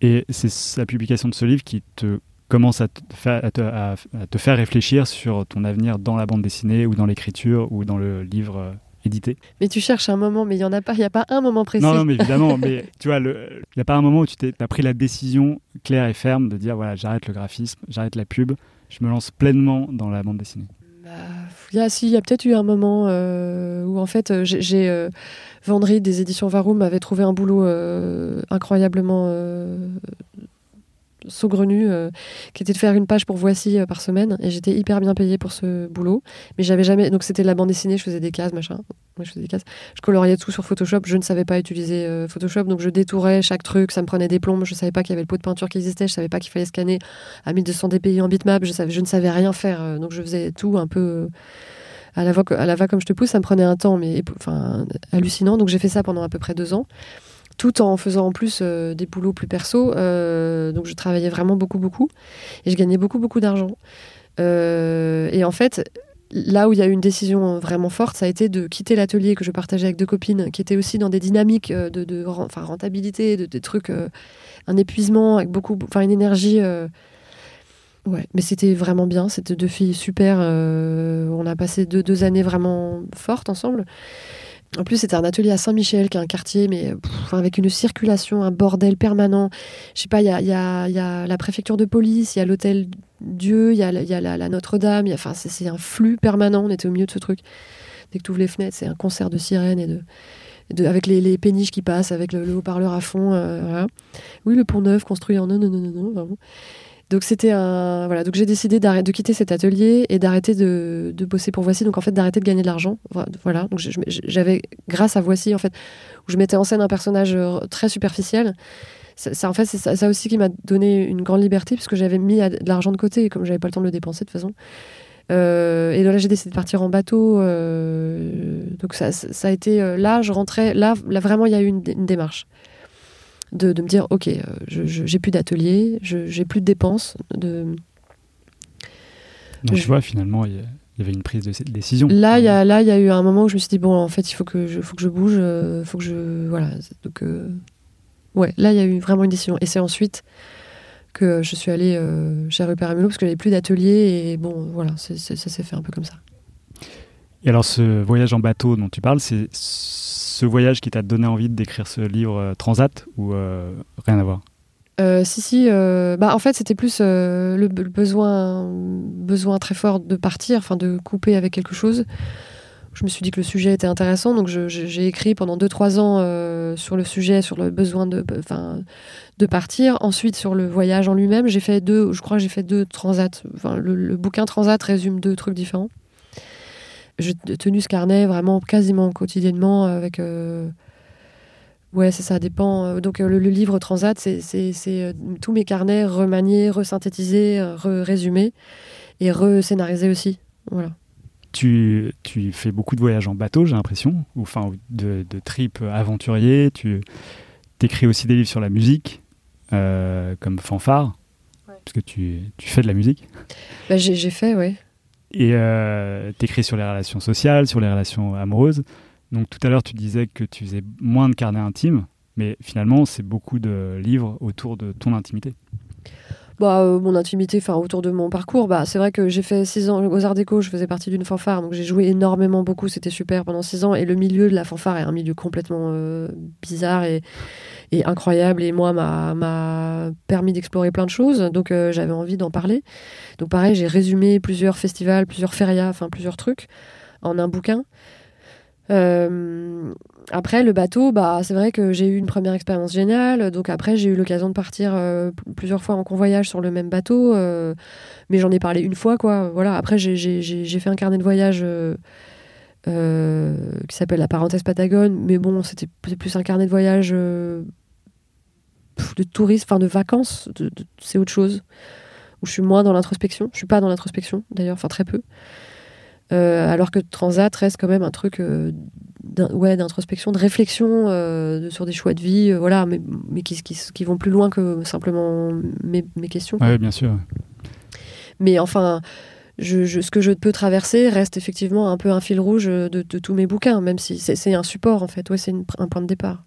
Et c'est la publication de ce livre qui te commence à te, faire, réfléchir sur ton avenir dans la bande dessinée ou dans l'écriture ou dans le livre euh, édité. Mais tu cherches un moment, mais il n'y en a pas, il n'y a pas un moment précis. Non, non mais évidemment, mais tu vois, il n'y a pas un moment où tu as pris la décision claire et ferme de dire voilà, j'arrête le graphisme, j'arrête la pub, je me lance pleinement dans la bande dessinée. Bah, il y a, si, il y a peut-être eu un moment euh, où en fait euh, j'ai euh, Vendry des éditions Varoum avait trouvé un boulot euh, incroyablement saugrenu euh, qui était de faire une page pour Voici euh, par semaine. Et j'étais hyper bien payée pour ce boulot. Mais j'avais jamais donc c'était de la bande dessinée je faisais des cases machin. Je faisais des cases. Je coloriais tout sur Photoshop. Je ne savais pas utiliser euh, Photoshop. Donc je détourais chaque truc. Ça me prenait des plombes je savais pas qu'il y avait le pot de peinture qui existait. Je savais pas qu'il fallait scanner à 1200 dpi en bitmap. Je, savais, je ne savais rien faire. Euh, donc je faisais tout un peu à la, voix, à la va comme je te pousse. Ça me prenait un temps mais enfin hallucinant. Donc j'ai fait ça pendant à peu près deux ans tout en faisant en plus euh, des boulots plus perso. Euh, donc je travaillais vraiment beaucoup, beaucoup. Et je gagnais beaucoup, beaucoup d'argent. Euh, et en fait, là où il y a eu une décision vraiment forte, ça a été de quitter l'atelier que je partageais avec deux copines, qui étaient aussi dans des dynamiques de, de enfin, rentabilité, de, des trucs, un épuisement, avec beaucoup, enfin une énergie. Ouais, mais c'était vraiment bien. C'était deux filles super. on a passé deux, deux années vraiment fortes ensemble. En plus, c'était un atelier à Saint-Michel, qui est un quartier, mais avec une circulation, un bordel permanent. Je sais pas, il y a, la préfecture de police, il y a l'hôtel Dieu, il y a, la, la Notre-Dame. C'est un flux permanent. On était au milieu de ce truc. Dès que tu ouvres les fenêtres, c'est un concert de sirènes et de. Avec les, péniches qui passent, avec le, le haut-parleur à fond. Euh. Oui, le pont neuf construit en non, non, non, non, non. Donc c'était un voilà. Donc j'ai décidé de quitter cet atelier et d'arrêter de, de, bosser pour Voici. Donc en fait d'arrêter de gagner de l'argent. Voilà. Donc j'avais grâce à Voici en fait où je mettais en scène un personnage euh, très superficiel. Ça, en fait c'est ça, aussi qui m'a donné une grande liberté parce que j'avais mis de l'argent de côté et comme j'avais pas le temps de le dépenser de toute façon. Euh, et là j'ai décidé de partir en bateau euh, donc ça, ça, a été là je rentrais là, là vraiment il y a eu une démarche de, de, me dire ok, euh, je j'ai plus d'atelier, j'ai plus de dépenses. De... Donc, je... tu vois, finalement, il y, avait une prise de décision. Là, il y a là, il y a eu un moment où je me suis dit bon, en fait, il faut que je, faut que je bouge, euh, faut que je voilà. Donc euh, ouais, là, il y a eu vraiment une décision. Et c'est ensuite que je suis allée euh, chez Rupert Amelot parce que j'avais plus d'atelier et bon, voilà, ça s'est fait un peu comme ça. Et alors, ce voyage en bateau dont tu parles, c'est ce voyage qui t'a donné envie d'écrire ce livre euh, Transat ou euh, rien à voir? Euh, si si bah en fait c'était plus le, besoin besoin très fort de partir enfin de couper avec quelque chose. Je me suis dit que le sujet était intéressant donc j'ai écrit pendant 2-3 ans sur le sujet sur le besoin de de partir. Ensuite sur le voyage en lui-même j'ai fait deux je crois j'ai fait deux transats. Enfin le bouquin transat résume deux trucs différents j'ai tenu ce carnet vraiment quasiment quotidiennement avec euh, ouais c'est ça dépend donc euh, le, le, livre transat c'est euh, tous mes carnets remaniés resynthétisés re résumés et rescénarisés aussi voilà. Tu, tu fais beaucoup de voyages en bateau j'ai l'impression ou enfin de, de trip aventurier tu écris aussi des livres sur la musique euh, comme fanfare. Ouais. parce que tu, tu fais de la musique? Bah, j'ai fait ouais et euh, t'écris sur les relations sociales, sur les relations amoureuses. Donc tout à l'heure, tu disais que tu faisais moins de carnets intimes, mais finalement, c'est beaucoup de livres autour de ton intimité. Bah, euh, mon intimité, enfin autour de mon parcours, bah, c'est vrai que j'ai fait six ans aux Arts Déco, je faisais partie d'une fanfare, donc j'ai joué énormément beaucoup, c'était super pendant six ans, et le milieu de la fanfare est un milieu complètement euh, bizarre et, et incroyable, et moi m'a permis d'explorer plein de choses, donc euh, j'avais envie d'en parler. Donc pareil, j'ai résumé plusieurs festivals, plusieurs férias, enfin plusieurs trucs en un bouquin. Euh, après le bateau, bah c'est vrai que j'ai eu une première expérience géniale. Donc après j'ai eu l'occasion de partir euh, plusieurs fois en convoyage sur le même bateau, mais j'en ai parlé une fois quoi. Voilà. Après j'ai fait un carnet de voyage euh, qui s'appelle la parenthèse Patagone, mais bon c'était plus un carnet de voyage de tourisme, enfin de vacances. De, de, c'est autre chose où je suis moins dans l'introspection. Je suis pas dans l'introspection d'ailleurs, enfin très peu. Euh, alors que Transat reste quand même un truc euh, d'introspection, ouais, de réflexion euh, de, sur des choix de vie, euh, voilà, mais, mais qui, qui, qui, vont plus loin que simplement mes, mes questions. Oui, bien sûr. Mais enfin, je, ce que je peux traverser reste effectivement un peu un fil rouge de, tous mes bouquins, même si c'est un support en fait. Ouais, c'est un point de départ.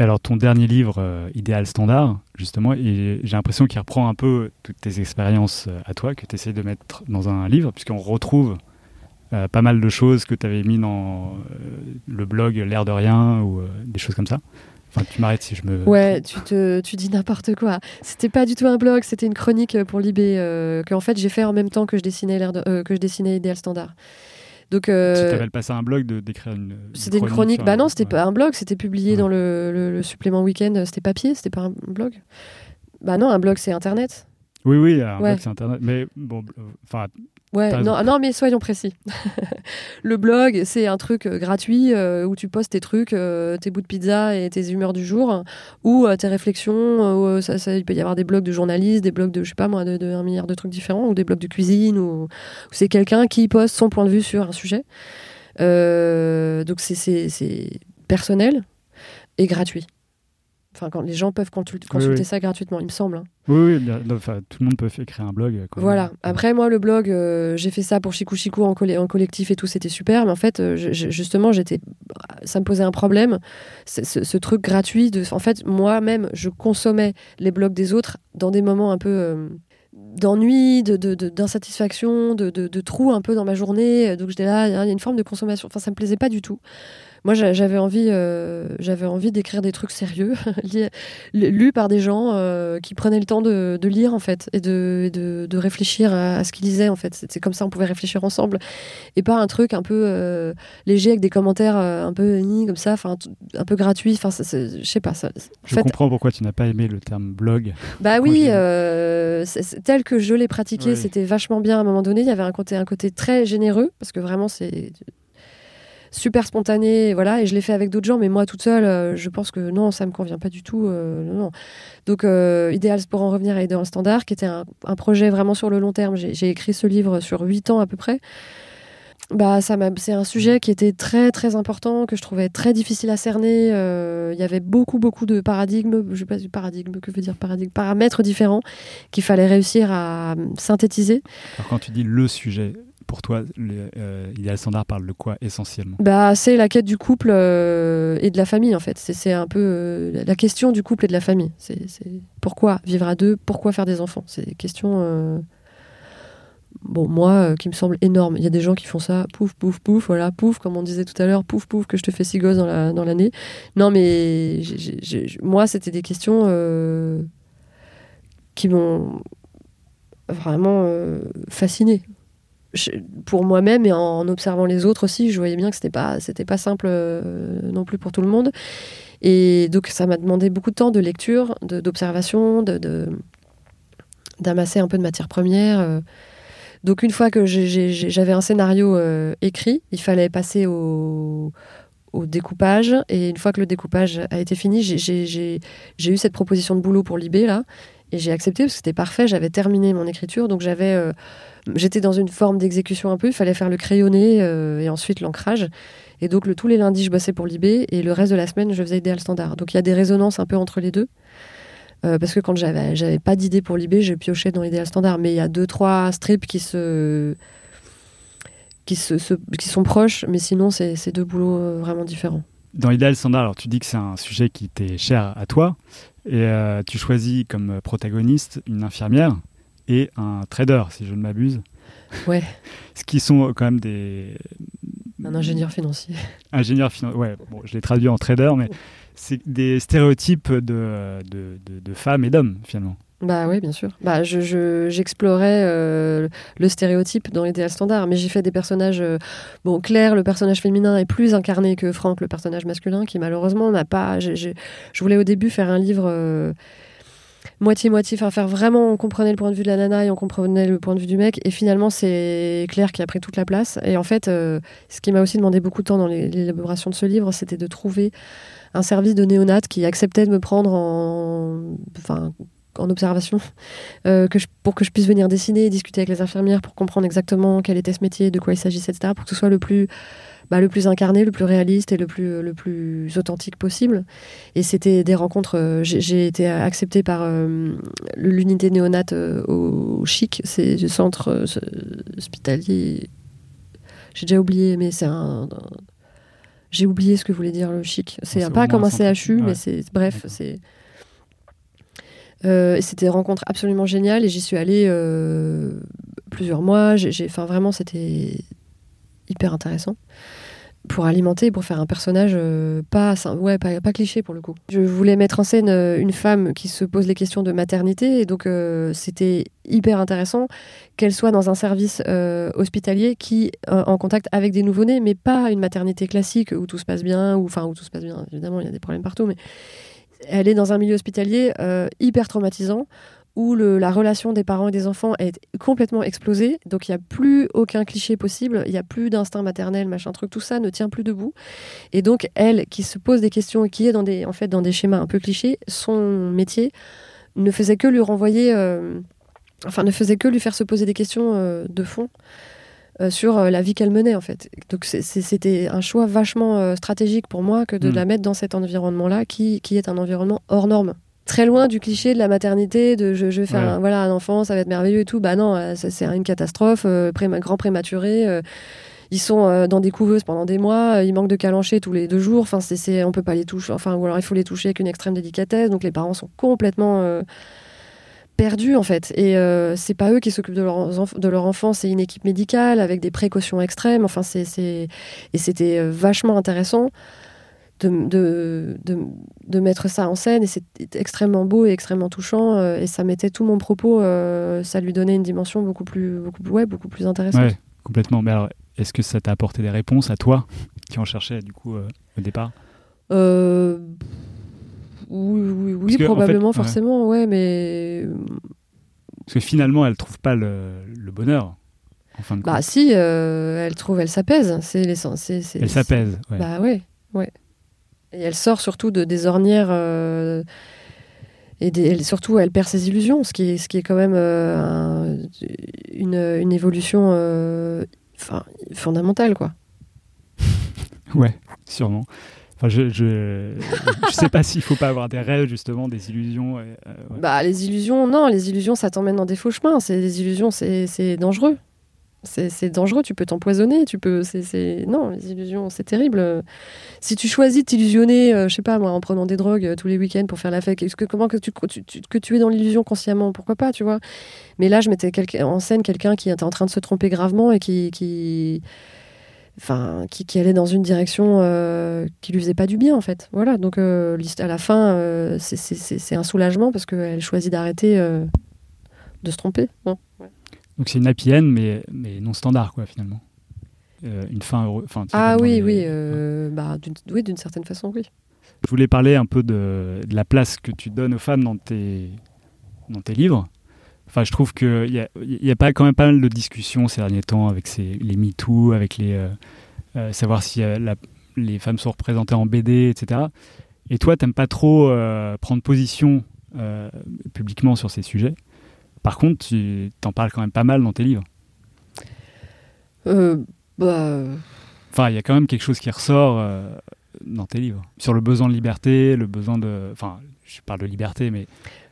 Et alors, ton dernier livre, euh, Idéal Standard, justement, j'ai l'impression qu'il reprend un peu toutes tes expériences euh, à toi, que tu essayes de mettre dans un livre, puisqu'on retrouve euh, pas mal de choses que tu avais mis dans le blog L'air de rien ou des choses comme ça. Enfin, tu m'arrêtes si je me. Ouais, tu, te, tu dis n'importe quoi. C'était pas du tout un blog, c'était une chronique pour Libé euh, que en fait j'ai fait en même temps que je dessinais l'air de- euh, que je dessinais Idéal Standard. Donc Tu euh, t'appelles passé un blog de d'écrire une. c'était une chronique. Bah non, c'était ouais. pas un blog, c'était publié Ouais. dans le, le- le supplément week-end. C'était papier, c'était pas un blog. Bah non, un blog c'est internet. Oui, oui, un Ouais. blog, c'est internet. Mais bon, euh, enfin, Ouais, non, non, mais soyons précis. le blog, c'est un truc euh, gratuit euh, où tu postes tes trucs, euh, tes bouts de pizza et tes humeurs du jour, ou euh, tes réflexions. ça, ça- il peut y avoir des blogs de journalistes, des blogs de, je sais pas moi, de, de un milliard de trucs différents, ou des blogs de cuisine, ou, c'est quelqu'un qui poste son point de vue sur un sujet. Donc c'est personnel et gratuit. Enfin, quand les gens peuvent consulter oui. ça gratuitement, il me semble. hein. oui, tout le monde peut créer un blog. quoi. Voilà. Après, moi, le blog, euh, j'ai fait ça pour Chikou Chikou en, coll- en collectif et tout, c'était super. Mais en fait, euh, justement, j'étais, ça me posait un problème. Ce, truc gratuit de, en fait, moi-même, je consommais les blogs des autres dans des moments un peu euh, d'ennui, de, de- de- d'insatisfaction, de, de, de trou un peu dans ma journée. Donc j'étais là, il y a une forme de consommation. Enfin, ça me plaisait pas du tout. Moi, j'a- j'avais envie, euh, j'avais envie d'écrire des trucs sérieux, lus par des gens euh, qui prenaient le temps de, de lire en fait et de, et de, de réfléchir à, à ce qu'ils lisaient en fait. C'est comme ça on pouvait réfléchir ensemble et pas un truc un peu euh, léger avec des commentaires un peu comme ça, enfin un peu gratuit. Enfin, je sais pas. Ça, en Je fait, comprends pourquoi tu n'as pas aimé le terme blog. bah oui, tel que je l'ai pratiqué, Oui. c'était vachement bien à un moment donné. Il y avait un côté, un côté très généreux, parce que vraiment, c'est super spontané, voilà, et je l'ai fait avec d'autres gens, mais moi toute seule, euh, je pense que non, ça me convient pas du tout. euh, non. Donc, euh, Idéal pour en revenir à Idéal Standard, qui était un, projet vraiment sur le long terme. J'ai écrit ce livre sur huit ans à peu près. Bah, ça c'est un sujet qui était très très important, que je trouvais très difficile à cerner. Il y avait beaucoup beaucoup de paradigmes, je sais pas du paradigme, que veut dire paradigme, paramètres différents qu'il fallait réussir à synthétiser. Alors, quand tu dis le sujet, pour toi, le, euh, Idéal Standard parle de quoi essentiellement? Bah, c'est la quête du couple euh, et de la famille en fait. C'est- un peu euh, la question du couple et de la famille. C'est pourquoi vivre à deux, pourquoi faire des enfants? C'est des questions. moi, qui me semble énorme. Il y a des gens qui font ça, pouf, pouf, pouf, voilà, pouf, comme on disait tout à l'heure, pouf, pouf, que je te fais six gosses dans la- dans l'année. non, mais moi, c'était des questions qui m'ont vraiment fascinée. Pour moi-même et en observant les autres aussi, je voyais bien que c'était pas c'était pas simple euh, non plus pour tout le monde. Et donc ça m'a demandé beaucoup de temps de lecture, d'observation, de, d'amasser un peu de matière première. euh. Donc une fois que j'avais un scénario euh, écrit, il fallait passer au, au découpage. Et une fois que le découpage a été fini, j'ai- eu cette proposition de boulot pour Libé là. Et j'ai accepté parce que c'était parfait, j'avais terminé mon écriture, donc j'avais, j'étais dans une forme d'exécution un peu, il fallait faire le crayonné euh, et ensuite l'ancrage. Et donc tous les lundis, je bossais pour Libé et le reste de la semaine, je faisais Idéal Standard. Donc il y a des résonances un peu entre les deux. Euh, parce que quand j'avais, pas d'idée pour Libé, je piochais dans l'idéal standard. Mais il y a deux, trois strips qui sont proches, mais sinon, c'est, deux boulots euh, vraiment différents. Dans Idéal Standard, alors tu dis que c'est un sujet qui t'est cher à toi, et tu choisis comme protagoniste une infirmière et un trader, si je ne m'abuse. Ouais. Ce qui sont quand même des Un ingénieur financier. ingénieurs financiers. Ouais, bon, je l'ai traduit en trader, mais c'est des stéréotypes de, de, de- de femmes et d'hommes, finalement. Bah oui, bien sûr. Bah, je, je- j'explorais euh, le stéréotype dans l'idéal standard, mais j'ai fait des personnages. euh, bon, Claire, le personnage féminin, est plus incarné que Franck, le personnage masculin, qui malheureusement n'a pas. je voulais au début faire un livre. euh, Moitié-moitié, enfin faire vraiment, on comprenait le point de vue de la nana et on comprenait le point de vue du mec. Et finalement, c'est Claire qui a pris toute la place. Et en fait, euh, ce qui m'a aussi demandé beaucoup de temps dans l'élaboration de ce livre, c'était de trouver un service de néonat qui acceptait de me prendre en, enfin, en observation euh, que je- pour que je puisse venir dessiner et discuter avec les infirmières pour comprendre exactement quel était ce métier, de quoi il s'agissait, etc. Pour que ce soit le plus, bah, le plus incarné, le plus réaliste et le plus, le plus authentique possible. Et c'était des rencontres. euh, j'ai- été acceptée par euh, l'unité néonate au, au Chic, c'est le centre hospitalier. J'ai déjà oublié, mais c'est un. J'ai oublié ce que voulait dire le Chic. C'est pas comme un. CHU, Ouais. mais c'est bref, c'est. Euh, c'était une rencontre absolument géniale et j'y suis allée euh, plusieurs mois. J'ai, enfin vraiment, c'était hyper intéressant pour alimenter, pour faire un personnage euh, pas, ouais, pas, pas cliché pour le coup. Je voulais mettre en scène une femme qui se pose les questions de maternité et donc c'était hyper intéressant qu'elle soit dans un service hospitalier qui en contact avec des nouveau-nés, mais pas une maternité classique où tout se passe bien, ou enfin où tout se passe bien. Évidemment, il y a des problèmes partout, mais elle est dans un milieu hospitalier euh, hyper traumatisant où la relation des parents et des enfants est complètement explosée. Donc il n'y a plus aucun cliché possible, il n'y a plus d'instinct maternel, machin truc, tout ça ne tient plus debout. Et donc elle, qui se pose des questions qui est dans des, en fait, dans des schémas un peu clichés, son métier ne faisait que lui renvoyer, euh, enfin ne faisait que lui faire se poser des questions euh, de fond. Euh, sur euh, la vie qu'elle menait en fait. Donc c'était un choix vachement euh, stratégique pour moi que de Mm. la mettre dans cet environnement-là qui, qui est un environnement hors norme très loin du cliché de la maternité, de je, je vais faire Ouais. un, voilà, un enfant, ça va être merveilleux et tout. Bah non, c'est une catastrophe, euh, grand prématuré. euh, ils sont euh, dans des couveuses pendant des mois, ils manquent de calancher tous les deux jours. Enfin, c'est, on peut pas les toucher. Enfin, ou alors il faut les toucher avec une extrême délicatesse. Donc les parents sont complètement perdus en fait. Et euh, c'est pas eux qui s'occupent de, leurs enf- de leur enfant, c'est une équipe médicale avec des précautions extrêmes. Enfin, c'est, et c'était euh, vachement intéressant de, de, de, de mettre ça en scène et c'est extrêmement beau et extrêmement touchant euh, et ça mettait tout mon propos euh, ça lui donnait une dimension beaucoup plus beaucoup ouais, beaucoup plus intéressante Ouais, complètement. Mais alors, est-ce que ça t'a apporté des réponses à toi qui en cherchais du coup au départ? Oui oui, oui en probablement fait, forcément ouais mais Parce que finalement, elle trouve pas le, le bonheur en fin de compte. bah si euh, elle trouve elle s'apaise c'est l'essence elle s'apaise. ouais. Bah ouais, ouais. Et elle sort surtout de, des ornières. euh, et des- elle, surtout, elle perd ses illusions, ce qui est, ce qui est quand même euh, un- une, une évolution fondamentale, quoi. Ouais, sûrement. Enfin, je, je, je sais pas s'il faut pas avoir des rêves, justement, des illusions. euh. Bah, les illusions, non, les illusions, ça t'emmène dans des faux chemins. C'est, les illusions, c'est, dangereux. C'est, dangereux, tu peux t'empoisonner, tu peux... C'est, Non, les illusions, c'est terrible. Si tu choisis de t'illusionner, euh, je sais pas moi, en prenant des drogues euh, tous les week-ends pour faire la fête, que, comment que tu, tu- que tu es dans l'illusion consciemment, pourquoi pas, tu vois? Mais là, je mettais en scène quelqu'un qui était en train de se tromper gravement et qui... qui Enfin, qui, qui allait dans une direction euh, qui lui faisait pas du bien en fait. Voilà, donc euh, à la fin, euh, c'est- un soulagement parce qu'elle choisit d'arrêter euh, de se tromper. Bon. Donc c'est une happy end, mais, mais non standard, quoi, finalement. Une fin heureuse. Ah oui, les- oui, euh, bah, d'une oui, d'une certaine façon, oui. Je voulais parler un peu de, de la place que tu donnes aux femmes dans tes, dans tes livres. Enfin, je trouve qu'il y a, il y a pas, quand même pas mal de discussions ces derniers temps avec ces, les MeToo, avec les. euh, euh, savoir si euh, la- les femmes sont représentées en BD, etc. Et toi, t'aimes pas trop prendre position publiquement sur ces sujets. Par contre, tu t'en parles quand même pas mal dans tes livres. Euh, bah, Enfin, il y a quand même quelque chose qui ressort dans tes livres. Sur le besoin de liberté, le besoin de. Enfin, je parle de liberté, mais.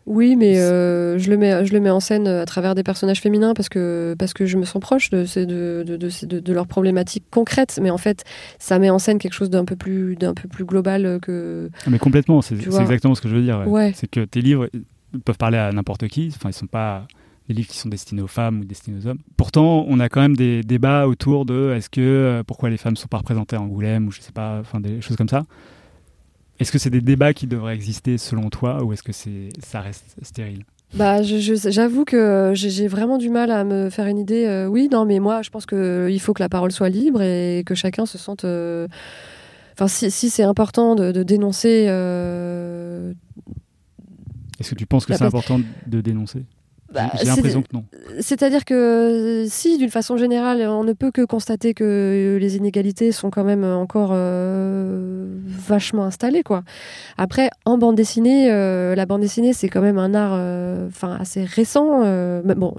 Oui, mais euh, je, le mets, je le mets en scène à travers des personnages féminins parce que, parce que je me sens proche de, de, de, de, de- de leurs problématiques concrètes. Mais en fait, ça met en scène quelque chose d'un peu plus, d'un peu plus global que. Ah, Mais complètement, c'est exactement ce que je veux dire. ouais. Ouais. C'est que tes livres peuvent parler à n'importe qui. Enfin, ils sont pas des livres qui sont destinés aux femmes ou destinés aux hommes. Pourtant, on a quand même des débats autour de est-ce que euh, pourquoi les femmes sont pas représentées à Angoulême ou je sais pas, enfin des choses comme ça. Est-ce que c'est des débats qui devraient exister selon toi ou est-ce que c'est ça reste stérile? Bah, j'avoue que j'ai vraiment du mal à me faire une idée. euh, oui, non, mais moi, je pense qu'il faut que la parole soit libre et que chacun se sente. euh, Enfin, si, si c'est important de, de dénoncer. euh, Est-ce que tu penses que c'est important de dénoncer? Bah, J'ai l'impression que non. C'est-à-dire que si, d'une façon générale, on ne peut que constater que les inégalités sont quand même encore euh, vachement installées, quoi. Après, en bande dessinée, euh, la bande dessinée, c'est quand même un art, euh, enfin, assez récent. euh, mais bon,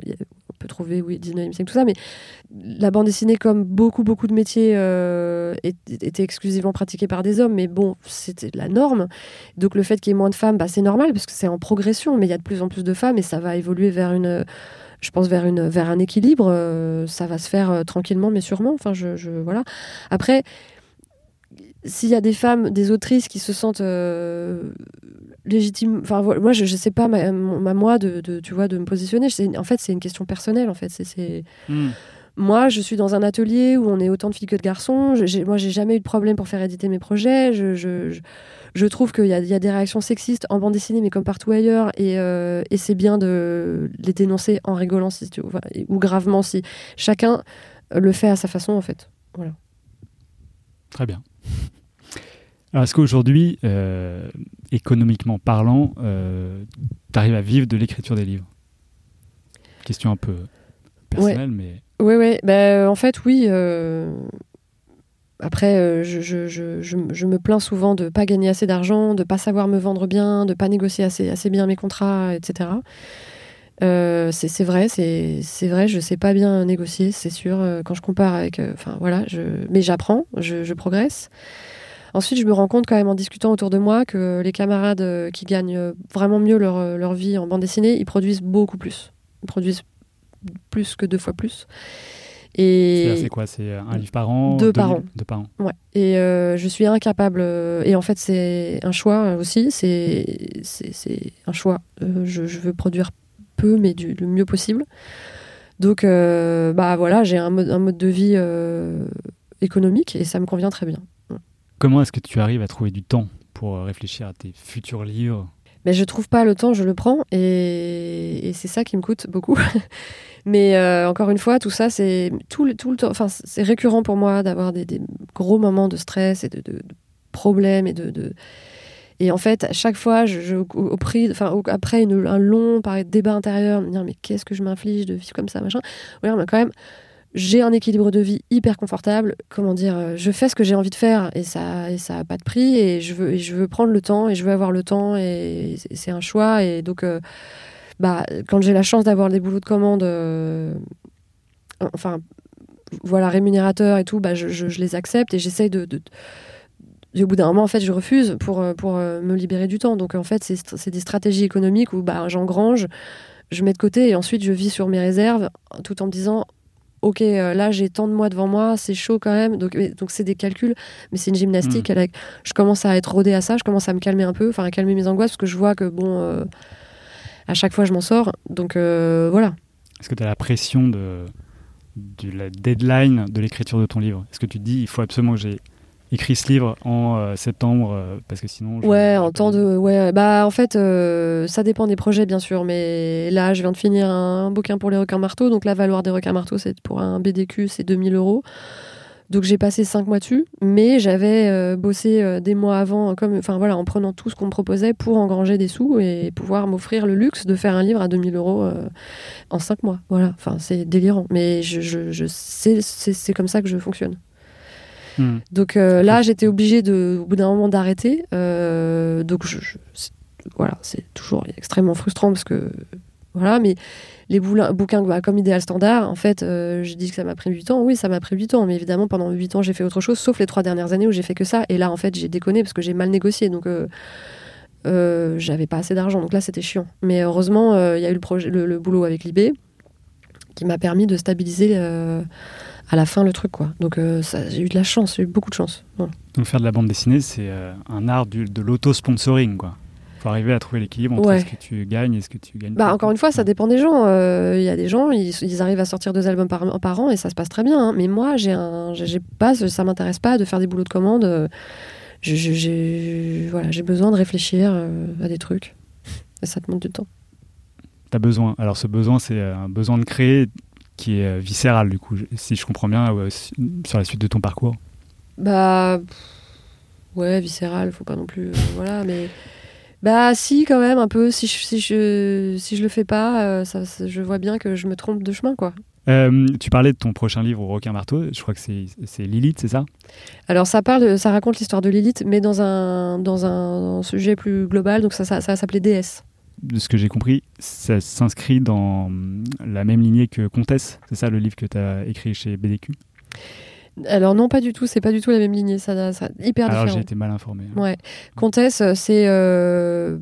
peut trouver, oui, 19e siècle, tout ça, mais la bande dessinée, comme beaucoup, beaucoup de métiers, euh, était exclusivement pratiquée par des hommes, mais bon, c'était la norme. Donc le fait qu'il y ait moins de femmes, bah, c'est normal parce que c'est en progression, mais il y a de plus en plus de femmes et ça va évoluer vers une, je pense vers une vers un équilibre. euh, ça va se faire euh, tranquillement, mais sûrement. Enfin, je, je- voilà. Après, s'il y a des femmes, des autrices qui se sentent légitimes, enfin voilà, moi je, je sais pas ma, ma- moi de, de- tu vois de me positionner. En fait, c'est une question personnelle. En fait, c'est- Hmm. moi, je suis dans un atelier où on est autant de filles que de garçons. Je- moi, j'ai jamais eu de problème pour faire éditer mes projets. Je, je, je, je trouve qu'il y a, il y a des réactions sexistes en bande dessinée, mais comme partout ailleurs. Et, euh, et c'est bien de les dénoncer en rigolant si tu, enfin, ou gravement si chacun le fait à sa façon, en fait. Très bien. Alors, est-ce qu'aujourd'hui, euh, économiquement parlant, tu arrives à vivre de l'écriture des livres? Question un peu personnelle, mais Oui, oui. Ben, en fait, oui. euh, Après, euh, je, je- je- je- me plains souvent de pas gagner assez d'argent, de pas savoir me vendre bien, de pas négocier assez, assez bien mes contrats, etc. Euh, c'est c'est vrai, c'est c'est vrai, je sais pas bien négocier, c'est sûr. euh, Quand je compare avec, euh, enfin voilà, je, mais j'apprends, je, je progresse. Ensuite, je me rends compte quand même en discutant autour de moi que les camarades euh, qui gagnent euh, vraiment mieux leur, euh, leur vie en bande dessinée, ils produisent beaucoup plus. Ils produisent plus que deux fois plus. Et c'est quoi? C'est un livre par an Deux par an. Deux par an. Ouais. Et euh, je suis incapable. et en fait, c'est un choix aussi. C'est un choix. Euh, je, je veux produire peu, mais du, le mieux possible. Donc, euh, bah voilà, j'ai un mode, un mode de vie économique et ça me convient très bien. Comment est-ce que tu arrives à trouver du temps pour euh, réfléchir à tes futurs livres? Mais je trouve pas le temps, je le prends et, c'est ça qui me coûte beaucoup. Mais euh, encore une fois, tout ça, c'est tout le, tout le temps. Enfin, c'est récurrent pour moi d'avoir des, gros moments de stress et de, problèmes et de, Et en fait, à chaque fois, je, au, prix, enfin, après un long débat intérieur, me dire mais qu'est-ce que je m'inflige de vivre comme ça, machin. Ouais, quand même, j'ai un équilibre de vie hyper confortable. Comment dire, euh, je fais ce que j'ai envie de faire et ça, et ça a pas de prix et je veux, je veux prendre le temps et je veux avoir le temps et c'est- un choix et donc, euh, bah, quand j'ai la chance d'avoir des boulots de commande, euh, enfin, voilà, rémunérateurs et tout, bah, je, je- les accepte et j'essaye de, de- et au bout d'un moment, en fait, je refuse pour, pour me libérer du temps. Donc, en fait, c'est st- c'est des stratégies économiques où bah, j'engrange, je mets de côté et ensuite je vis sur mes réserves tout en me disant Ok, euh, là j'ai tant de mois devant moi, c'est chaud quand même. Donc, mais- donc c'est des calculs, mais c'est une gymnastique. avec- je commence à être rodée à ça, je commence à me calmer un peu, enfin à calmer mes angoisses parce que je vois que bon, euh, à chaque fois je m'en sors. Donc euh, voilà. Est-ce que tu as la pression de, de la deadline de l'écriture de ton livre? Est-ce que tu te dis il faut absolument que j'ai écrit ce livre en euh, septembre euh, parce que sinon. Ouais, en temps de. Ouais, bah en fait, euh, ça dépend des projets, bien sûr. Mais là, je viens de finir un bouquin pour les requins marteaux. Donc la valeur des requins marteaux, c'est pour un BDQ, c'est 2000 euros. Donc j'ai passé cinq mois dessus, mais j'avais euh, bossé des mois avant, comme, enfin voilà, en prenant tout ce qu'on me proposait pour engranger des sous et pouvoir m'offrir le luxe de faire un livre à 2000 euros en cinq mois. Voilà, enfin c'est délirant, mais je, je, je c'est comme ça que je fonctionne. Hmm. Donc euh, là, j'étais obligée de, au bout d'un moment d'arrêter. Euh, donc je, je- c'est- voilà, c'est toujours extrêmement frustrant parce que voilà, mais les boulins- bouquins bah, comme Idéal Standard, en fait, euh, je dis que ça m'a pris 8 ans. Oui, ça m'a pris 8 ans, mais évidemment, pendant 8 ans, j'ai fait autre chose, sauf les trois dernières années où j'ai fait que ça. Et là, en fait, j'ai déconné parce que j'ai mal négocié. Donc, euh, j'avais pas assez d'argent. Donc là, c'était chiant. Mais heureusement, euh, il y a eu le, projet, le, le boulot avec Libé qui m'a permis de stabiliser euh, à la fin le truc. quoi. Donc, euh, j'ai eu de la chance, j'ai eu beaucoup de chance. Voilà. Donc faire de la bande dessinée, c'est euh, un art du- de l'auto-sponsoring. quoi. faut arriver à trouver l'équilibre entre Ouais. ce que tu gagnes et ce que tu gagnes. Bah, encore une fois, ça dépend des gens. Euh, Il y a des gens, ils, ils arrivent à sortir deux albums par, par an et ça se passe très bien. hein. Mais moi, j'ai un, j'ai j'ai pas, ça m'intéresse pas de faire des boulots de commande. J'ai voilà, j'ai besoin de réfléchir à des trucs. Et ça te demande du temps. Tu as besoin. Alors ce besoin, c'est un besoin de créer qui est euh, viscéral, du coup, si je comprends bien, euh, sur la suite de ton parcours. Bah. Ouais, viscéral, faut pas non plus. euh, voilà, mais. Bah, si, quand même, un peu. Si je, si je, si je le fais pas, euh, ça, ça- je vois bien que je me trompe de chemin, quoi. Euh, tu parlais de ton prochain livre, Requin Marteau. Je crois que c'est Lilith, c'est ça? Alors ça parle, ça raconte l'histoire de Lilith, mais dans un dans un, sujet plus global. Donc ça, ça, ça va s'appeler déesse. De ce que j'ai compris, ça s'inscrit dans la même lignée que Comtesse. C'est ça le livre que tu as écrit chez BDQ Alors non, pas du tout. C'est pas du tout la même lignée. Ça, ça hyper Alors j'ai différent. été mal informé. Ouais. Comtesse, c'est euh,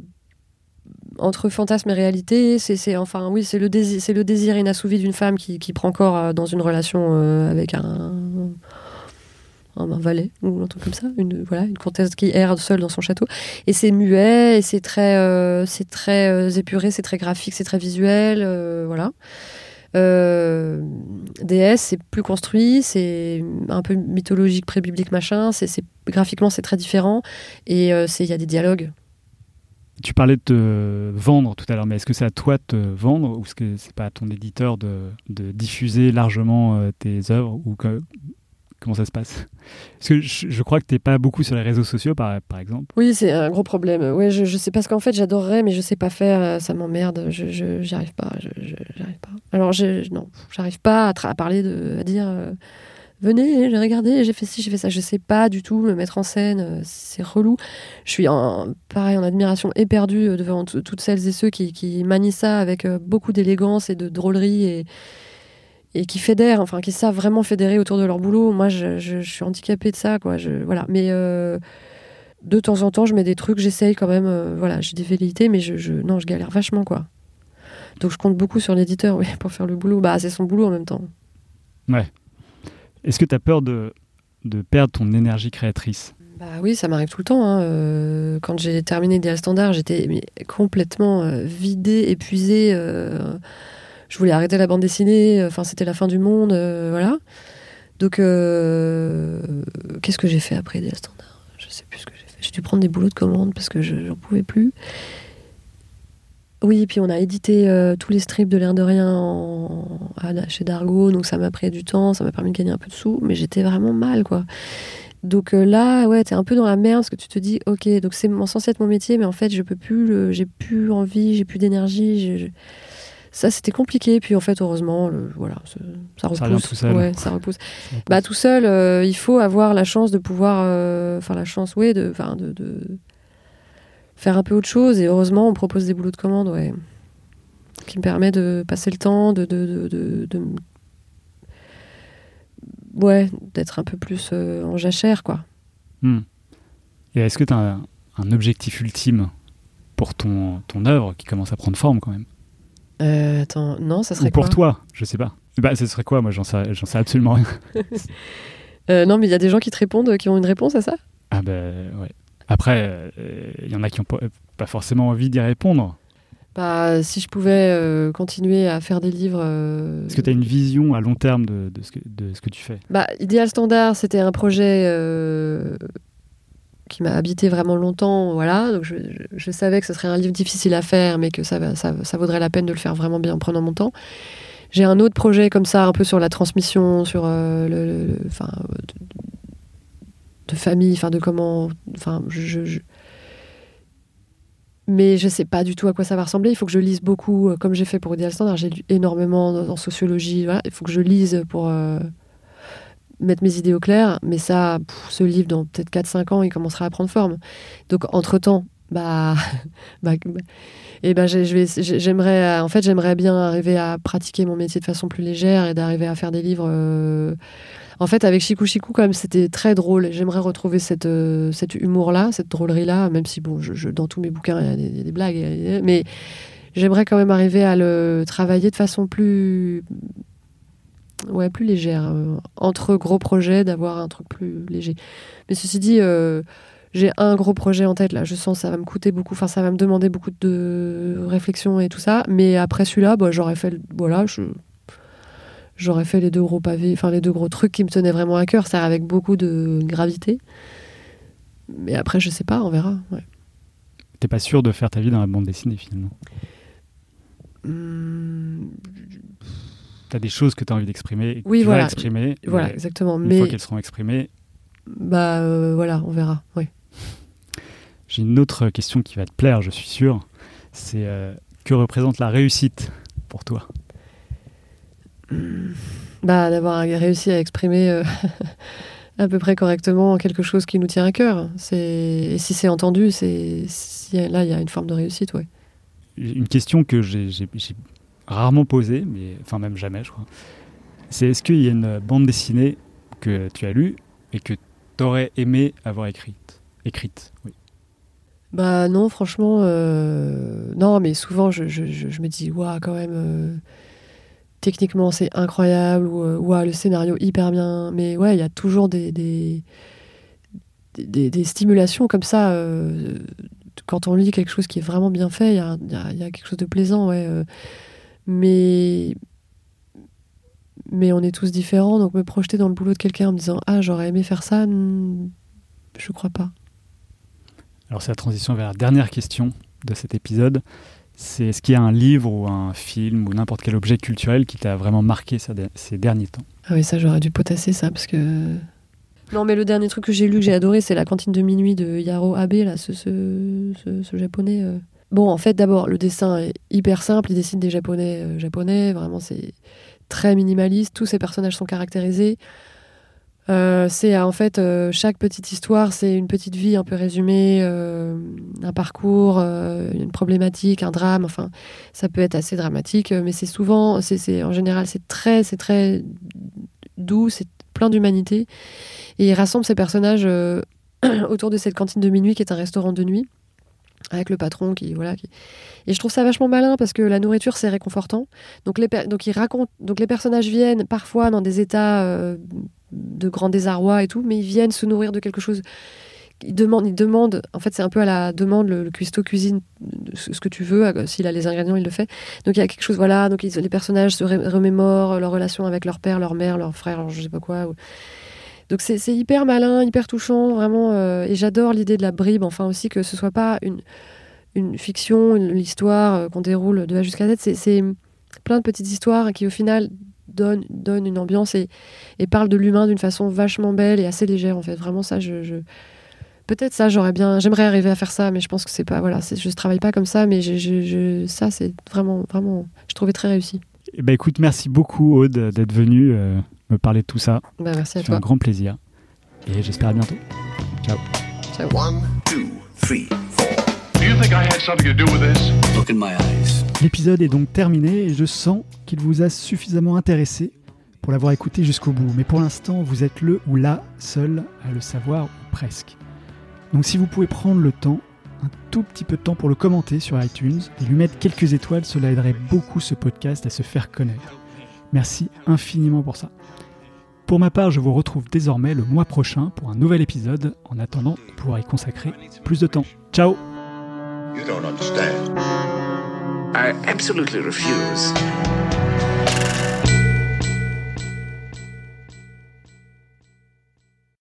entre fantasme et réalité, c'est c'est- enfin oui, c'est le désir, c'est le désir inassouvi d'une femme qui, qui prend corps euh, dans une relation euh, avec un, un, valet ou un truc comme ça, une voilà, une comtesse qui erre seule dans son château. Et c'est muet, et c'est très, euh, c'est très euh, épuré, c'est très graphique, c'est très visuel, euh, voilà. DS, c'est plus construit, c'est un peu mythologique, pré-biblique, machin. C'est, graphiquement, c'est très différent. Et il y a des dialogues. Tu parlais de te vendre tout à l'heure, mais est-ce que c'est à toi de te vendre ou est-ce que c'est pas à ton éditeur de, de diffuser largement tes œuvres comment ça se passe? Parce que je, crois que t'es pas beaucoup sur les réseaux sociaux, par, exemple. Oui, c'est un gros problème. Ouais, je, je sais parce qu'en fait, j'adorerais, mais je sais pas faire. euh, Ça m'emmerde. Je, j'y arrive pas. J'arrive pas. Alors, je, non, j'arrive pas à, parler de, à dire. euh, Venez, j'ai regardé, j'ai fait ci, j'ai fait ça. Je sais pas du tout me mettre en scène. euh, C'est relou. Je suis en, pareil en admiration éperdue devant toutes celles et ceux qui, qui manient ça avec beaucoup d'élégance et de drôlerie et, et qui fédèrent, enfin qui savent vraiment fédérer autour de leur boulot. Moi, je, je- je suis handicapée de ça, quoi. Je, voilà. Mais euh, de temps en temps, je mets des trucs, j'essaye quand même. euh, voilà, j'ai des velléités, mais je, non, je galère vachement, quoi. Donc je compte beaucoup sur l'éditeur, oui, pour faire le boulot. Bah, c'est son boulot en même temps. Est-ce que tu as peur de, de perdre ton énergie créatrice? Bah oui, ça m'arrive tout le temps. hein. Euh, quand j'ai terminé Idéal Standard, j'étais complètement vidée, épuisée. Euh, je voulais arrêter la bande dessinée. Enfin, c'était la fin du monde. euh, voilà. Donc, euh, qu'est-ce que j'ai fait après Idéal Standard? Je sais plus ce que j'ai fait. J'ai dû prendre des boulots de commande parce que je n'en pouvais plus. Oui, et puis on a édité euh, tous les strips de l'air de rien en- chez Dargo, donc ça m'a pris du temps, ça m'a permis de gagner un peu de sous, mais j'étais vraiment mal, quoi. Donc euh, là, ouais, t'es un peu dans la merde parce que tu te dis, ok, donc c'est censé être mon métier, mais en fait, je peux plus, j'ai plus envie, j'ai plus d'énergie. Ça, c'était compliqué. Puis en fait, heureusement, le- voilà, ça, repousse. Ça tout seul. Ouais, ça repousse. Bah tout seul, euh, il faut avoir la chance de pouvoir, euh, enfin la chance, oui, de, enfin de, de faire un peu autre chose. Et heureusement, on propose des boulots de commande, ouais, qui me permet de passer le temps, de, de, ouais, d'être un peu plus euh, en jachère, quoi. Hmm. Et est-ce que tu as un, un objectif ultime pour ton, ton œuvre qui commence à prendre forme quand même? Euh, attends, non, ça serait Ou pour quoi toi Je sais pas. Bah, ce serait quoi? Moi, j'en sais, j'en sais absolument rien. Euh, Non, mais il y a des gens qui te répondent, qui ont une réponse à ça? Ah ben ouais. Après, il y en a qui n'ont pas, pas forcément envie d'y répondre. Bah, si je pouvais euh, continuer à faire des livres. euh, Est-ce que tu as une vision à long terme de, de ce, que, de ce que tu fais? Bah, Idéal Standard, c'était un projet euh, qui m'a habité vraiment longtemps. Voilà, donc je, savais que ce serait un livre difficile à faire, mais que ça, va- ça, ça vaudrait la peine de le faire vraiment bien en prenant mon temps. J'ai un autre projet comme ça, un peu sur la transmission, sur euh, le, enfin, euh, de, famille, enfin de comment, enfin, je, je- mais je sais pas du tout à quoi ça va ressembler. Il faut que je lise beaucoup, euh, comme j'ai fait pour Idéal Standard. J'ai lu énormément en, sociologie. Il faut que je lise pour mettre mes idées au clair. Mais ça, ce livre, dans peut-être 4-5 ans, il commencera à prendre forme. Donc, entre-temps, bah, bah, bah, et ben vais, j'ai- j'aimerais, euh, en fait, bien arriver à pratiquer mon métier de façon plus légère et d'arriver à faire des livres. euh, En fait, avec Chikou Chikou, quand même, c'était très drôle. J'aimerais retrouver cette, euh, cet humour-là, cette drôlerie-là, même si, bon, je, dans tous mes bouquins, il y a des, blagues. Mais j'aimerais quand même arriver à le travailler de façon plus. Ouais, plus légère. euh, entre gros projets, d'avoir un truc plus léger. Mais ceci dit, euh, j'ai un gros projet en tête, là. Je sens que ça va me coûter beaucoup. Enfin, ça va me demander beaucoup de réflexion et tout ça. Mais après celui-là, bah, j'aurais fait. le- Voilà, je. J'aurais fait les deux gros pavés, enfin les deux gros trucs qui me tenaient vraiment à cœur, c'est avec beaucoup de gravité. Mais après, je sais pas, on verra. ouais. T'es pas sûr de faire ta vie dans la bande dessinée finalement? Hum, T'as des choses que tu as envie d'exprimer et que Oui, tu voilà. vas exprimer. voilà, mais exactement. Une Mais fois qu'elles seront exprimées, bah euh, voilà, on verra. Oui. j'ai une autre question qui va te plaire, je suis sûr. C'est euh, que représente la réussite pour toi? Bah d'avoir réussi à exprimer euh, à peu près correctement quelque chose qui nous tient à cœur. Et si c'est entendu, c'est là il y a une forme de réussite, ouais. Une question que j'ai rarement posée, mais enfin même jamais, je crois. C'est est-ce qu'il y a une bande dessinée que tu as lue et que tu aurais aimé avoir écrite Écrite. Bah non, franchement, euh, non, mais souvent je, me dis, waouh, quand même, euh, techniquement c'est incroyable, ou euh, waouh, le scénario hyper bien. Mais ouais, il y a toujours des, des, stimulations comme ça. quand on lit quelque chose qui est vraiment bien fait, il y a, y a quelque chose de plaisant, ouais. Mais, mais on est tous différents, donc me projeter dans le boulot de quelqu'un en me disant, ah, j'aurais aimé faire ça, hmm, je crois pas. Alors c'est la transition vers la dernière question de cet épisode. C'est est-ce qu'il y a un livre ou un film ou n'importe quel objet culturel qui t'a vraiment marqué ces, ces derniers temps? Ah oui, ça, j'aurais dû potasser ça parce que. Non, mais le dernier truc que j'ai lu, que j'ai adoré, c'est La cantine de minuit de Yaro Abe, là, ce, ce, ce- ce japonais. euh. Bon, en fait, d'abord, le dessin est hyper simple. Il dessine des japonais euh, japonais. Vraiment, c'est très minimaliste. Tous ces personnages sont caractérisés. Euh, c'est en fait euh, chaque petite histoire, c'est une petite vie un peu résumée, un parcours, une problématique, un drame. Enfin, ça peut être assez dramatique, mais c'est souvent, c'est, en général, c'est très, c'est très doux, c'est plein d'humanité. Et il rassemble ces personnages autour de cette cantine de minuit qui est un restaurant de nuit avec le patron qui voilà qui... et je trouve ça vachement malin parce que la nourriture c'est réconfortant. Donc les donc il raconte donc les personnages viennent parfois dans des états euh, de grand désarroi et tout mais ils viennent se nourrir de quelque chose. Ils demandent ils demandent en fait c'est un peu à la demande le, le cuistot cuisine ce que tu veux euh, s'il a les ingrédients il le fait. Donc il y a quelque chose voilà donc ils- les personnages se remémorent leur relation avec leur père leur mère leur frère leur je sais pas quoi donc c'est hyper malin, hyper touchant, vraiment. euh, et j'adore l'idée de la bribe, enfin aussi que ce soit pas une, une fiction, l'histoire euh, qu'on déroule de A jusqu'à Z. C'est- plein de petites histoires qui au final donnent, donnent une ambiance et, et parlent de l'humain d'une façon vachement belle et assez légère en fait. Vraiment ça, je... Peut-être ça, j'aurais bien, j'aimerais arriver à faire ça, mais je pense que c'est pas, voilà, je travaille pas comme ça, mais ça, c'est vraiment, vraiment, je trouvais très réussi. Eh ben, écoute, merci beaucoup Aude d'être venue euh, me parler de tout ça. Bah, merci à C'est un grand plaisir. Et j'espère à bientôt. Ciao. One, two, three, four. Do you think I had something to do with this? Look in my eyes. L'épisode est donc terminé et je sens qu'il vous a suffisamment intéressé pour l'avoir écouté jusqu'au bout. Mais pour l'instant, vous êtes le ou la seul à le savoir, ou presque. Donc si vous pouvez prendre le temps, un tout petit peu de temps pour le commenter sur iTunes et lui mettre quelques étoiles, cela aiderait beaucoup ce podcast à se faire connaître. Merci infiniment pour ça. Pour ma part, je vous retrouve désormais le mois prochain pour un nouvel épisode, en attendant de pouvoir y consacrer plus de temps. Ciao You don't understand. I absolutely refuse.